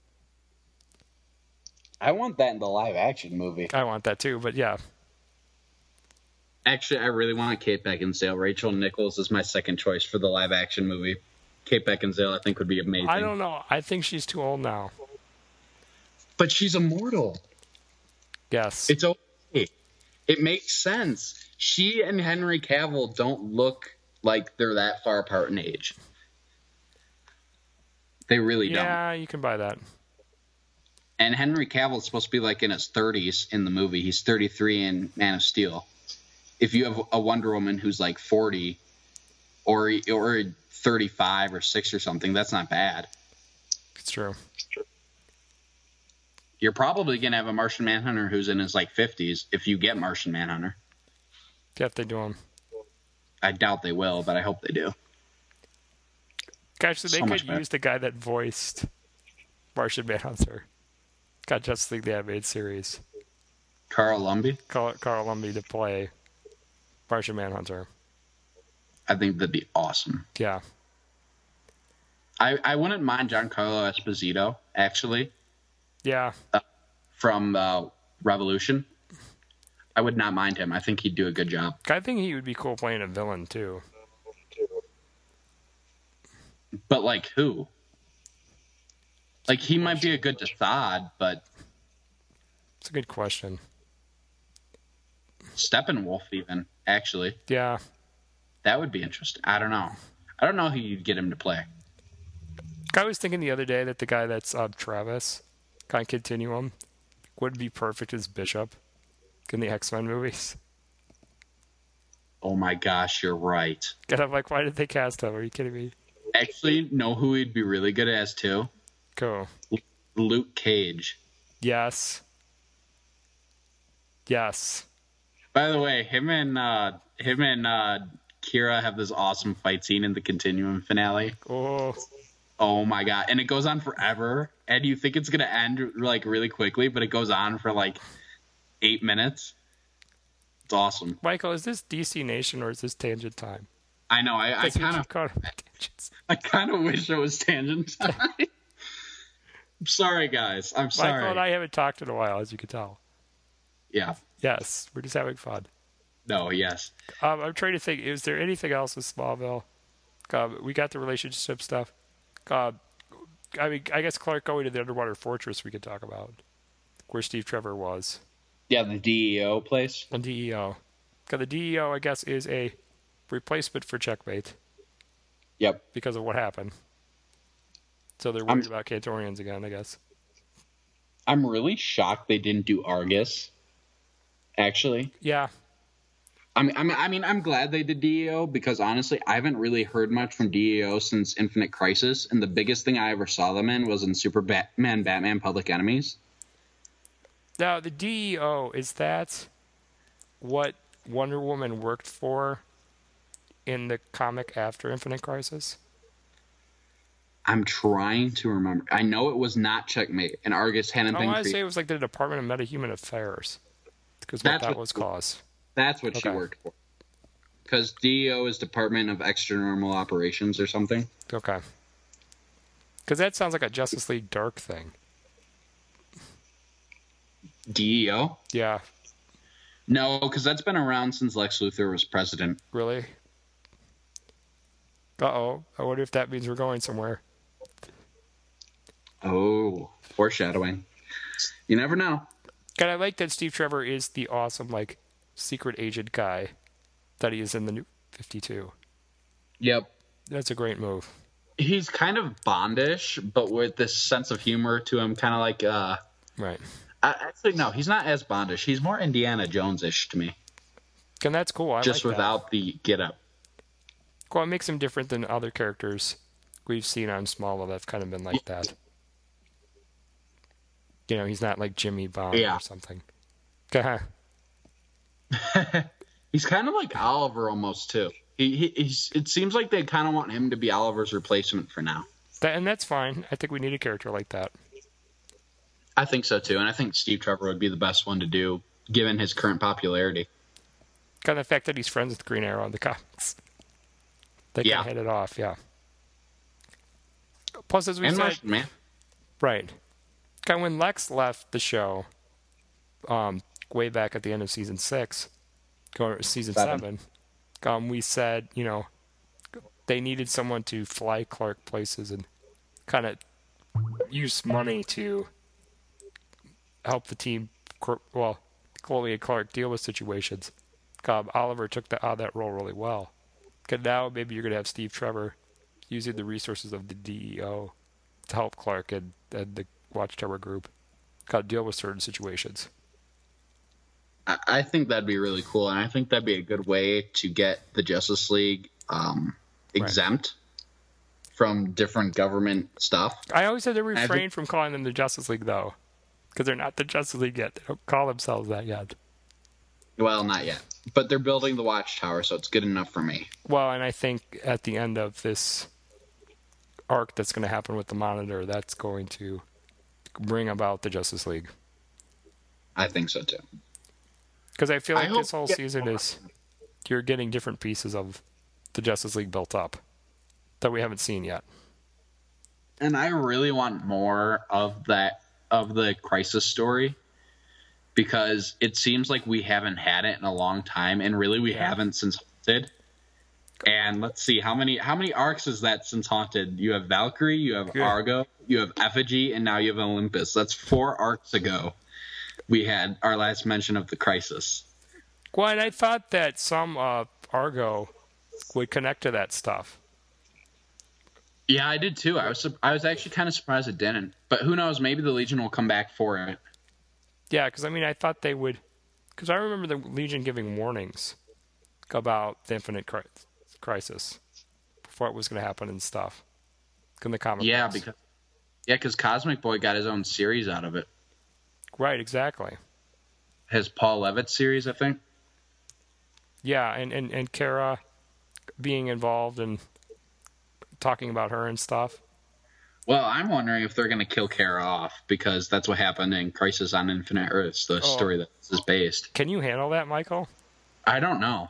I want that in the live action movie. I want that too, but yeah. Actually, I really want Kate Beckinsale. Rachel Nichols is my second choice for the live action movie. Kate Beckinsale, I think, would be amazing. I don't know. I think she's too old now. But she's immortal. Yes. It's okay. It makes sense. She and Henry Cavill don't look like they're that far apart in age. They really don't. yeah, you can buy that. And Henry Cavill's supposed to be like in his 30s in the movie. He's 33 in Man of Steel. If you have a Wonder Woman who's like 40 or or 35 or 6 or something, that's not bad. It's true. You're probably going to have a Martian Manhunter who's in his like 50s if you get Martian Manhunter. Yeah, if they do them. I doubt they will, but I hope they do. Actually, they So could use the guy that voiced Martian Manhunter. Got Justice League the animated series. Carl Lumbly? Carl, Carl Lumbly to play Martian Manhunter. I think that'd be awesome. Yeah. I, I wouldn't mind Giancarlo Esposito, actually, Yeah. from uh, Revolution. I would not mind him. I think he'd do a good job. I think he would be cool playing a villain too. But like who? Like he might be a good Desaad, but It's a good question. Steppenwolf even actually Yeah. that would be interesting. I don't know. I don't know who you'd get him to play. I was thinking the other day that the guy that's uh, Travis, kind of Continuum, would be perfect as Bishop in the X Men movies. Oh my gosh, you're right. And I'm like, why did they cast him? Are you kidding me? Actually, know who he'd be really good as too? Cool. Luke Cage. Yes. Yes. By the way, him and uh, him and uh, Kiera have this awesome fight scene in the Continuum finale. Oh, Oh my god! And it goes on forever, and you think it's gonna end like really quickly, but it goes on for like eight minutes. It's awesome. Michael, is this DC Nation or is this Tangent Time? I know. I, I kind you of, call it, tangents. I kind of wish it was tangent time. I'm sorry, guys. I'm sorry. Michael and I haven't talked in a while, as you can tell. Yeah. Yes, we're just having fun. No. Yes. Um, I'm trying to think. Is there anything else with Smallville? Um, we got the relationship stuff. Uh, I mean, I guess Clark going to the underwater fortress we could talk about, where Steve Trevor was. Yeah, the DEO place. And DEO. Because the DEO, I guess, is a replacement for Checkmate Yep. because of what happened. So they're worried about Kandorians again, I guess. I'm really shocked they didn't do Argus. Actually, Yeah. I mean, I mean, I mean, I'm glad they did DEO because honestly, I haven't really heard much from DEO since Infinite Crisis, and the biggest thing I ever saw them in was in Super Batman, Batman: Public Enemies. Now, the DEO, is that what Wonder Woman worked for in the comic after Infinite Crisis? I'm trying to remember. I know it was not Checkmate, and Argus hadn't I been want to say it was like the Department of Metahuman Affairs. Because what That's that what- was called. That's what she worked for. Because DEO is Department of Extra Normal Operations or something. Okay. Because that sounds like a Justice League Dark thing. DEO? Yeah, No, because that's been around since Lex Luthor was president. really? Uh oh. I wonder if that means we're going somewhere. Oh, foreshadowing. You never know. And I like that Steve Trevor is the awesome, like, secret agent guy that he is in the new 52. Yep. That's a great move. He's kind of Bondish, but with this sense of humor to him, kind of like. uh Right. I, Actually, no, he's not as Bondish. He's more Indiana Jones-ish to me, And that's cool. I just like that. without the get up. Well, it makes him different than other characters we've seen on Smallville that's kind of been like that. You know, he's not like Jimmy Bond Yeah. or something. He's kind of like Oliver almost too. He, he he's. It seems like they kind of want him to be Oliver's replacement for now. That, and that's fine. I think we need a character like that. I think so too, and I think Steve Trevor would be the best one to do, given his current popularity. Kind of the fact that he's friends with Green Arrow in the comics. They Yeah. can hit it off, yeah. Plus, as we and said, Martian Man. right. Kind of when Lex left the show, um, way back at the end of season six, going season Seven. seven, um, we said, you know, they needed someone to fly Clark places and kind of use money to help the team, well, Chloe and Clark deal with situations. Um, Oliver took the, of that role really well. 'Cause now maybe you're going to have Steve Trevor using the resources of the DEO to help Clark and, and the Watchtower group kind of deal with certain situations. I, think that'd be really cool, and I think that'd be a good way to get the Justice League um, exempt from different government stuff. I always had to think- refrain from calling them the Justice League, though, because they're not the Justice League yet. They don't call themselves that yet. Well, not yet, but they're building the Watchtower, so it's good enough for me. Well, and I think at the end of this arc that's going to happen with the Monitor, that's going to bring about the Justice League. I think so too. Because I feel like hope this whole season more. is you're getting different pieces of the Justice League built up that we haven't seen yet. and I really want more of that of the crisis story because it seems like we haven't had it in a long time, and really we Yeah. haven't since Haunted. And let's see how many how many arcs is that since Haunted? You have Valkyrie, you have Good. Argo, you have Effigy, and now you have Olympus. That's four arcs ago. We had our last mention of the crisis. Well, and I thought that some uh, Argo would connect to that stuff. Yeah, I did too. I was I was actually kind of surprised it didn't. But who knows? Maybe the Legion will come back for it. Yeah, because I mean, I thought they would. Because I remember the Legion giving warnings about the Infinite Cri- Crisis before it was going to happen and stuff. In the comic Yeah, books. because yeah, because Cosmic Boy got his own series out of it. right, exactly. His Paul Levitz series, I think. Yeah, and and and Kara being involved and talking about her and stuff. Well, I'm wondering if they're going to kill Kara off because that's what happened in Crisis on Infinite Earths, the Oh. story that this is based. Can you handle that, Michael? I don't know.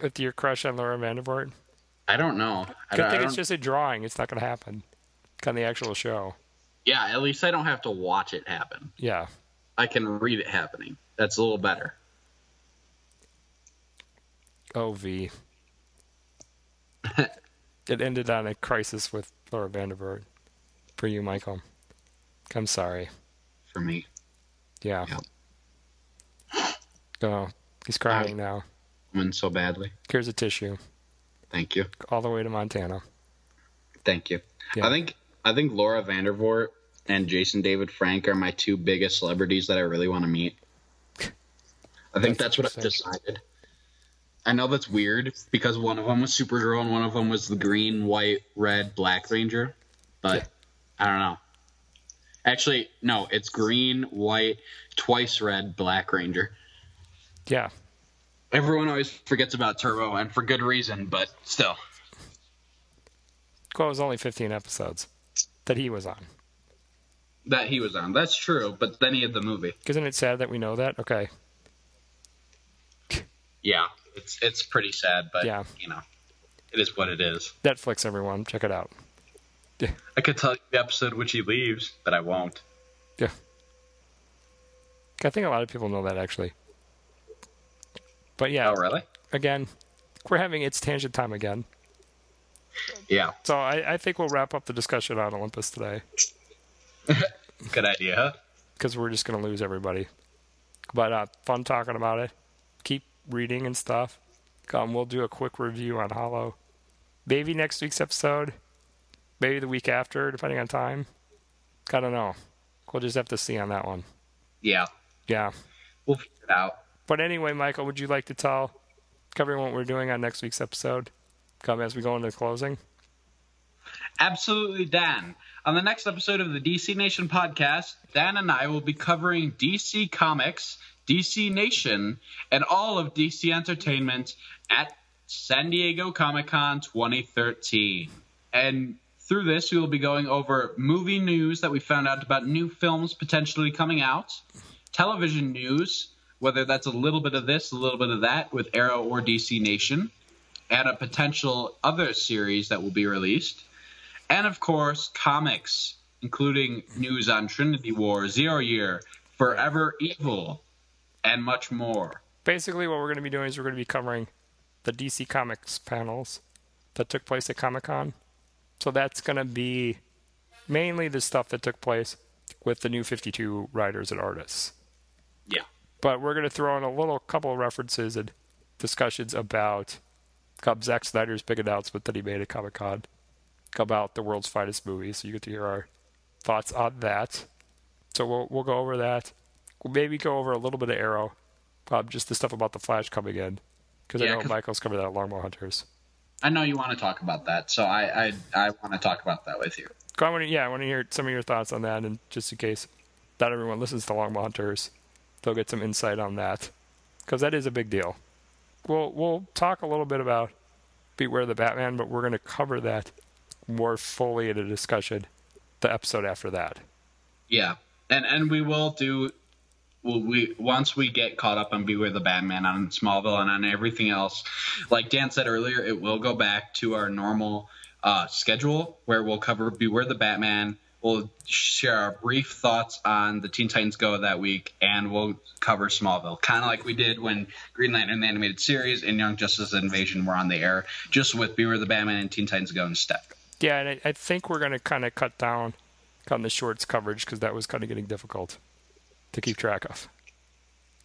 With your crush on Laura Vandervoort? I don't know. I Good don't, thing it's just a drawing. It's not going to happen on the actual show. yeah, at least I don't have to watch it happen. Yeah. I can read it happening. That's a little better. OV. it ended on a crisis with Laura Vandervoort. For you, Michael. I'm sorry. For me. Yeah. Yep. Oh, he's crying now. I'm so badly. Here's a tissue. Thank you. All the way to Montana. Thank you. Yeah. I think I think Laura Vandervoort and Jason David Frank are my two biggest celebrities that I really want to meet. I think That's that's, what I've decided. I know that's weird because one of them was Supergirl and one of them was the green, white, red, black Ranger, but I don't know. Actually, no, it's green, white, twice red, Black Ranger. Yeah. Everyone always forgets about Turbo, and for good reason, but still. Well, it was only 15 episodes that he was on. That he was on. That's true, but then he had the movie. Isn't it sad that we know that? Okay. Yeah, it's it's pretty sad, but Yeah. you know, it is what it is. Netflix, everyone. Check it out. I could tell you the episode which he leaves, but I won't. Yeah. I think a lot of people know that, actually. But yeah, Oh, really? again, we're having It's Tangent time again. Yeah, So I, I think we'll wrap up the discussion on Olympus today good idea. huh? because we're just going to lose everybody. But uh, fun talking about it. Keep reading and stuff. Um, we'll do a quick review on Hollow. Maybe next week's episode. Maybe the week after, depending on time. I don't know. We'll just have to see on that one. Yeah, Yeah. we'll figure it out. But anyway, Michael, would you like to tell everyone what we're doing on next week's episode? Come as we go into the closing. Absolutely, Dan. On the next episode of the DC Nation podcast, Dan and I will be covering DC Comics, DC Nation, and all of DC Entertainment at San Diego Comic Con 2013. And through this, we will be going over movie news that we found out about new films potentially coming out, television news, whether that's a little bit of this, a little bit of that with Arrow or DC Nation, and a potential other series that will be released and of course comics, including news on Trinity War, Zero Year, Forever Evil, and much more. Basically, what we're going to be doing is we're going to be covering the DC Comics panels that took place at Comic Con. So that's going to be mainly the stuff that took place with the new 52 writers and artists. Yeah. But we're going to throw in a little couple of references and discussions about Zack Snyder's big announcement that he made at Comic Con about the world's finest movie. So you get to hear our thoughts on that. So we'll we'll go over that. Maybe go over a little bit of Arrow, um, just the stuff about the Flash coming in, because Yeah, I know Michael's covered that at Longbow Hunters. I know you want to talk about that, so I I, I want to talk about that with you. I want to, yeah, I want to hear some of your thoughts on that, and just in case not everyone listens to Longbow Hunters, they'll get some insight on that, because that is a big deal. We'll we'll talk a little bit about Beware the Batman, but we're going to cover that more fully in a discussion the episode after that. Yeah, and and we will do. We once we get caught up on Beware the Batman on Smallville and on everything else, like Dan said earlier, it will go back to our normal uh, schedule where we'll cover Beware the Batman. We'll share our brief thoughts on the Teen Titans Go that week, and we'll cover Smallville, kind of like we did when Green Lantern the animated series and Young Justice Invasion were on the air, just with Beware the Batman and Teen Titans Go instead. Yeah, and I, I think we're going to kind of cut down on the shorts coverage because that was kind of getting difficult to keep track of.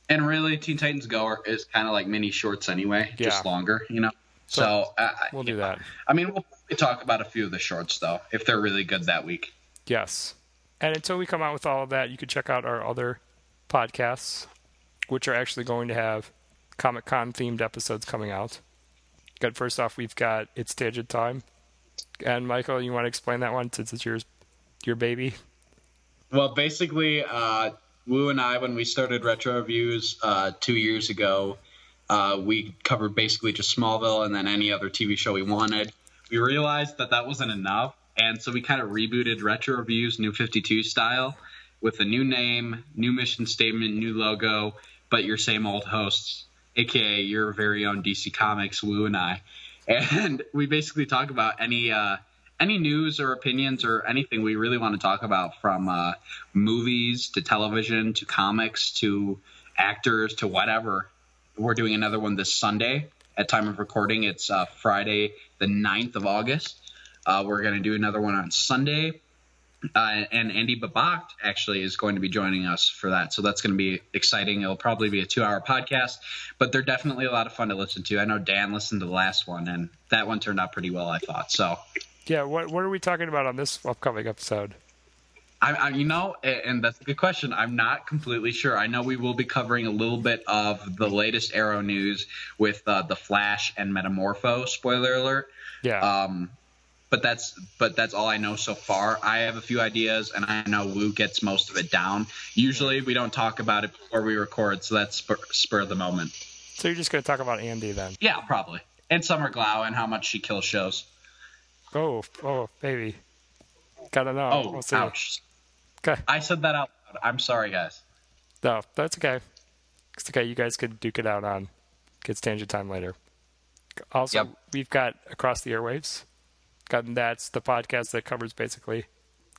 And really, Teen Titans Go is kind of like mini shorts anyway, just longer, you know. So, I, I- We'll do that. I mean, we'll probably talk about a few of the shorts though, if they're really good that week. Yes. And until we come out with all of that, you can check out our other podcasts, which are actually going to have Comic Con themed episodes coming out. Good. First off, we've got It's Tangent Time. And Michael, you want to explain that one since it's yours, your baby? Well, basically, uh, Wu and I, when we started Retro Reviews uh, two years ago, uh, we covered basically just Smallville and then any other TV show we wanted. We realized that that wasn't enough, and so we kind of rebooted Retro Reviews New 52 style with a new name, new mission statement, new logo, but your same old hosts, aka your very own DC Comics, Wu and I. And we basically talk about any uh, any news or opinions or anything we really want to talk about from uh, movies to television to comics to actors to whatever. We're doing another one this Sunday. At time of recording, it's uh, Friday the 9th of August. Uh, we're going to do another one on Sunday. Uh, and Andy Babak actually is going to be joining us for that. So that's going to be exciting. It'll probably be a two hour podcast, but they're definitely a lot of fun to listen to. I know Dan listened to the last one, and that one turned out pretty well, I thought. So Yeah, what, what are we talking about on this upcoming episode? I, I, you know, and that's a good question. I'm not completely sure. I know we will be covering a little bit of the latest Arrow news with uh, the Flash and Metamorpho. Spoiler alert. Yeah. Um, but that's but that's all I know so far. I have a few ideas, and I know Wu gets most of it down. Usually, we don't talk about it before we record, so that's spur, spur of the moment. So you're just going to talk about Andy then? Yeah, probably. And Summer Glau and how much she kills shows. Oh, oh, baby. Gotta know. Oh, We'll ouch. Okay. I said that out loud. I'm sorry, guys. No, that's okay. It's okay. You guys could duke it out on Kids Tangent Time later. Also, Yep. we've got Across the Airwaves. Got, that's the podcast that covers basically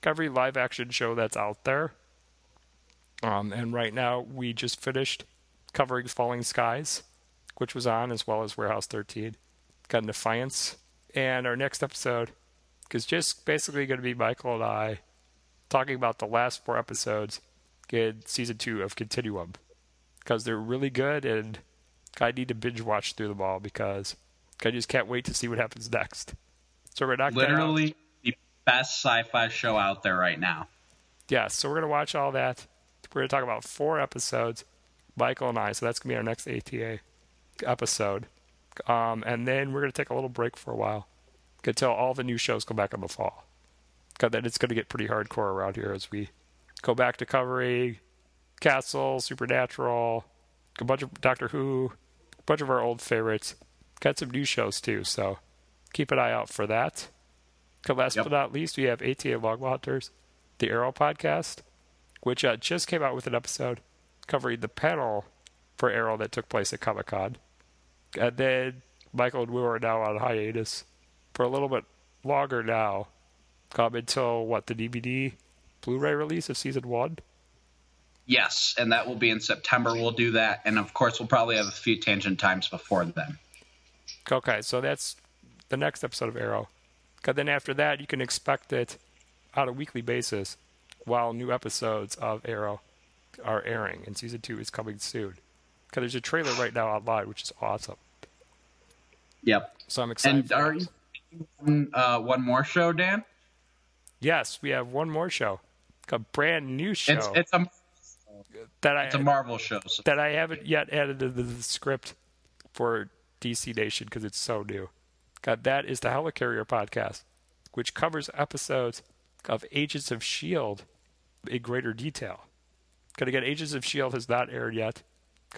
every live action show that's out there. Um, and right now, we just finished covering Falling Skies, which was on, as well as Warehouse 13. Got Defiance. And our next episode is just basically going to be Michael and I talking about the last four episodes in season two of Continuum because they're really good and I need to binge watch through them all because I just can't wait to see what happens next. So we're not Literally the best sci-fi show out there right now. yeah. So we're gonna watch all that. We're gonna talk about four episodes, Michael and I. So that's gonna be our next ATA episode, um, and then we're gonna take a little break for a while until all the new shows come back in the fall. Because then it's gonna get pretty hardcore around here as we go back to covering Castle, Supernatural, a bunch of Doctor Who, a bunch of our old favorites. Got some new shows too, so keep an eye out for that. Last Yep. but not least, we have ATA Longbow Hunters, the Arrow podcast, which uh, just came out with an episode covering the panel for Arrow that took place at Comic Con. And then Michael and Will are now on hiatus for a little bit longer now, um, until what the DVD Blu-ray release of season one. Yes, and that will be in September. We'll do that, and of course, we'll probably have a few tangent times before then. Okay, so that's the next episode of Arrow. 'Cause then after that, you can expect it on a weekly basis while new episodes of Arrow are airing, and season two is coming soon. Because there's a trailer right now online, which is awesome. Yep. So I'm excited. And are that. you uh, one more show, Dan? Yes, we have one more show, a brand new show It's it's a that it's a Marvel show. So that I haven't yet added to the, script for DC Nation because it's so new. God, that is the Helicarrier podcast, which covers episodes of Agents of Shield in greater detail. Because again, Agents of Shield has not aired yet.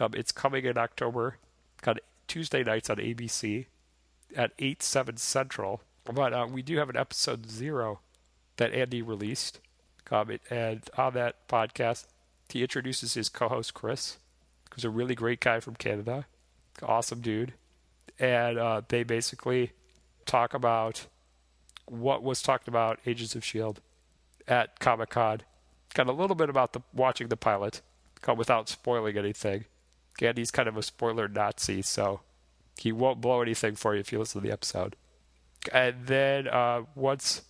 Um, It's coming in October. Got Tuesday nights on ABC at eight seven central. But uh, we do have an episode zero that Andy released. Um, and on that podcast, he introduces his co-host Chris, who's a really great guy from Canada, awesome dude, and uh, they basically talk about what was talked about Agents of Shield at Comic Con. Got a little bit about the watching the pilot, without spoiling anything. Andy's kind of a spoiler Nazi, so he won't blow anything for you if you listen to the episode. And then uh, once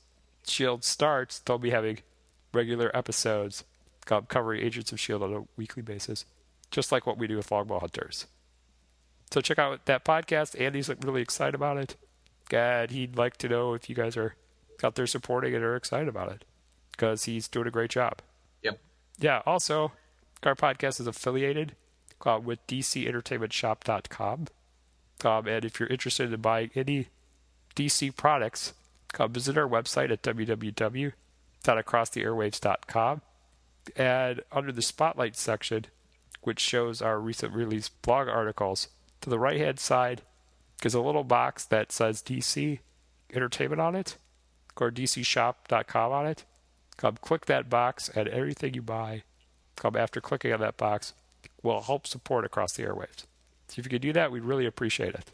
Shield starts, they'll be having regular episodes co- covering Agents of Shield on a weekly basis, just like what we do with Longbow Hunters. So check out that podcast. Andy's like, really excited about it. And he'd like to know if you guys are out there supporting it or excited about it, because he's doing a great job. Yep. Yeah. Also, our podcast is affiliated uh, with DCEntertainmentShop.com. And if you're interested in buying any DC products, come visit our website at www.acrosstheairwaves.com. And under the Spotlight section, which shows our recent release blog articles, to the right hand side is a little box that says DC Entertainment on it, or DCShop.com on it. Come click that box, and everything you buy, come after clicking on that box, will help support across the airwaves. So if you could do that, we'd really appreciate it.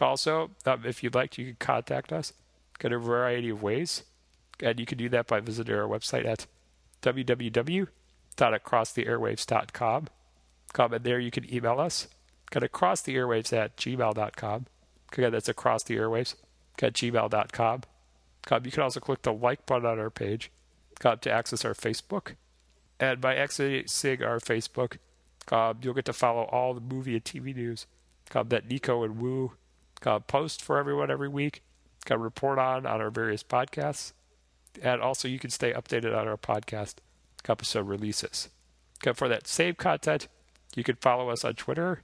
Also, um, if you'd like, you can contact us in a variety of ways. And you can do that by visiting our website at www.acrosstheairwaves.com. Come and there you can email us acrosstheairwaves at gmail.com. Again, that's across the airwaves at gmail.com. You can also click the like button on our page to access our Facebook. And by accessing our Facebook, you'll get to follow all the movie and TV news that Nico and uh, post for everyone every week, uh, report on on our various podcasts. And also, you can stay updated on our podcast episode releases. For that same content, you can follow us on Twitter.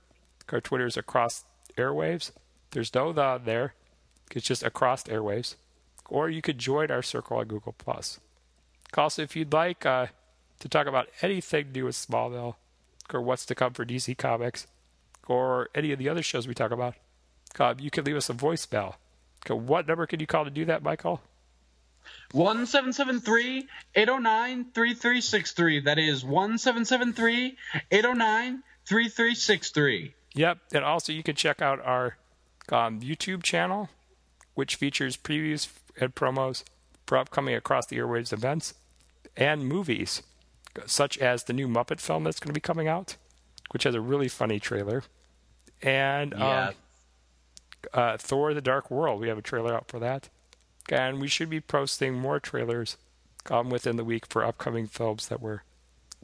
Our Twitter is across airwaves. There's no the there. It's just across airwaves. or you could join our circle on Google Plus. Also, if you'd like uh, to talk about anything new with Smallville, or what's to come for DC Comics, or any of the other shows we talk about, uh, you can leave us a voicemail. Okay, what number can you call to do that, Michael? 1773-809-3363. That is 1773-809-3363. Yep, and also you can check out our um, YouTube channel, which features previews and promos for upcoming Across the Airwaves events and movies, such as the new Muppet film that's going to be coming out, which has a really funny trailer, and Yeah. um, uh, Thor: The Dark World. We have a trailer out for that, and we should be posting more trailers um, within the week for upcoming films that were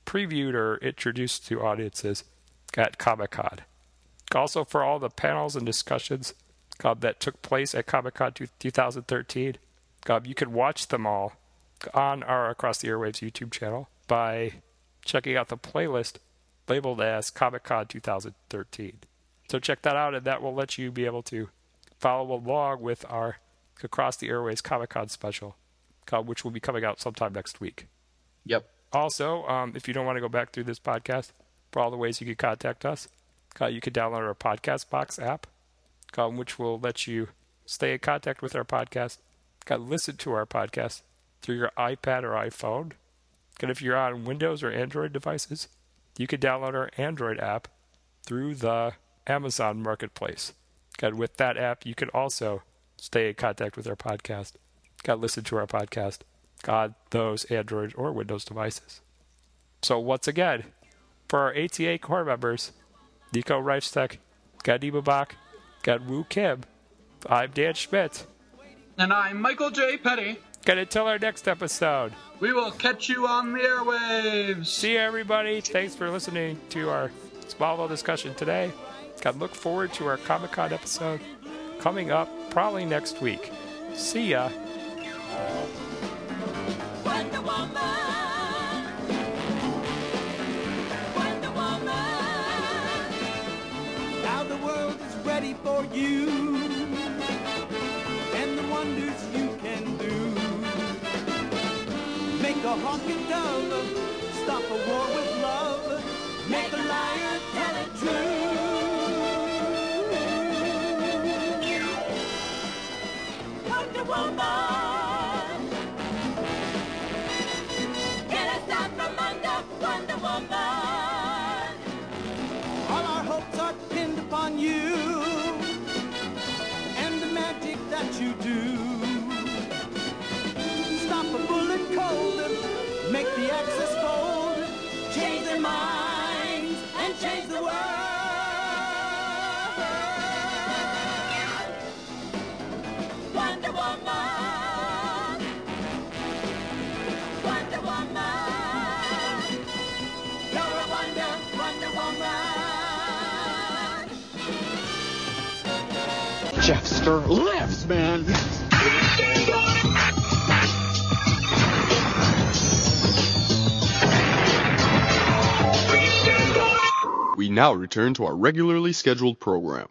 previewed or introduced to audiences at Comic Con. Also, for all the panels and discussions uh, that took place at Comic Con 2013, uh, you can watch them all on our Across the Airwaves YouTube channel by checking out the playlist labeled as Comic Con 2013. So check that out, and that will let you be able to follow along with our Across the Airwaves Comic Con special, which will be coming out sometime next week. Yep. Also, um, if you don't want to go back through this podcast, for all the ways you can contact us, you can download our Podcast Box app, which will let you stay in contact with our podcast, listen to our podcast through your iPad or iPhone. And if you're on Windows or Android devices, you can download our Android app through the Amazon Marketplace. And with that app, you can also stay in contact with our podcast, got listen to our podcast on those Android or Windows devices. So once again, for our ATA core members, Nico Reichstek, Gadi Babak, got Wu Kim, I'm Dan Schmidt. And I'm Michael J. Petty. Got until our next episode. We will catch you on the airwaves. See you, everybody. Thanks for listening to our Smallville discussion today. Got look forward to our Comic Con episode coming up probably next week. See ya. Wonder Woman. Wonder Woman. Now the world is ready for you Make a honking dove, stop a war with love, make a liar tell it true. Wonder Woman. Get us out from under Wonder Woman. Jeffster lives, man. We now return to our regularly scheduled program.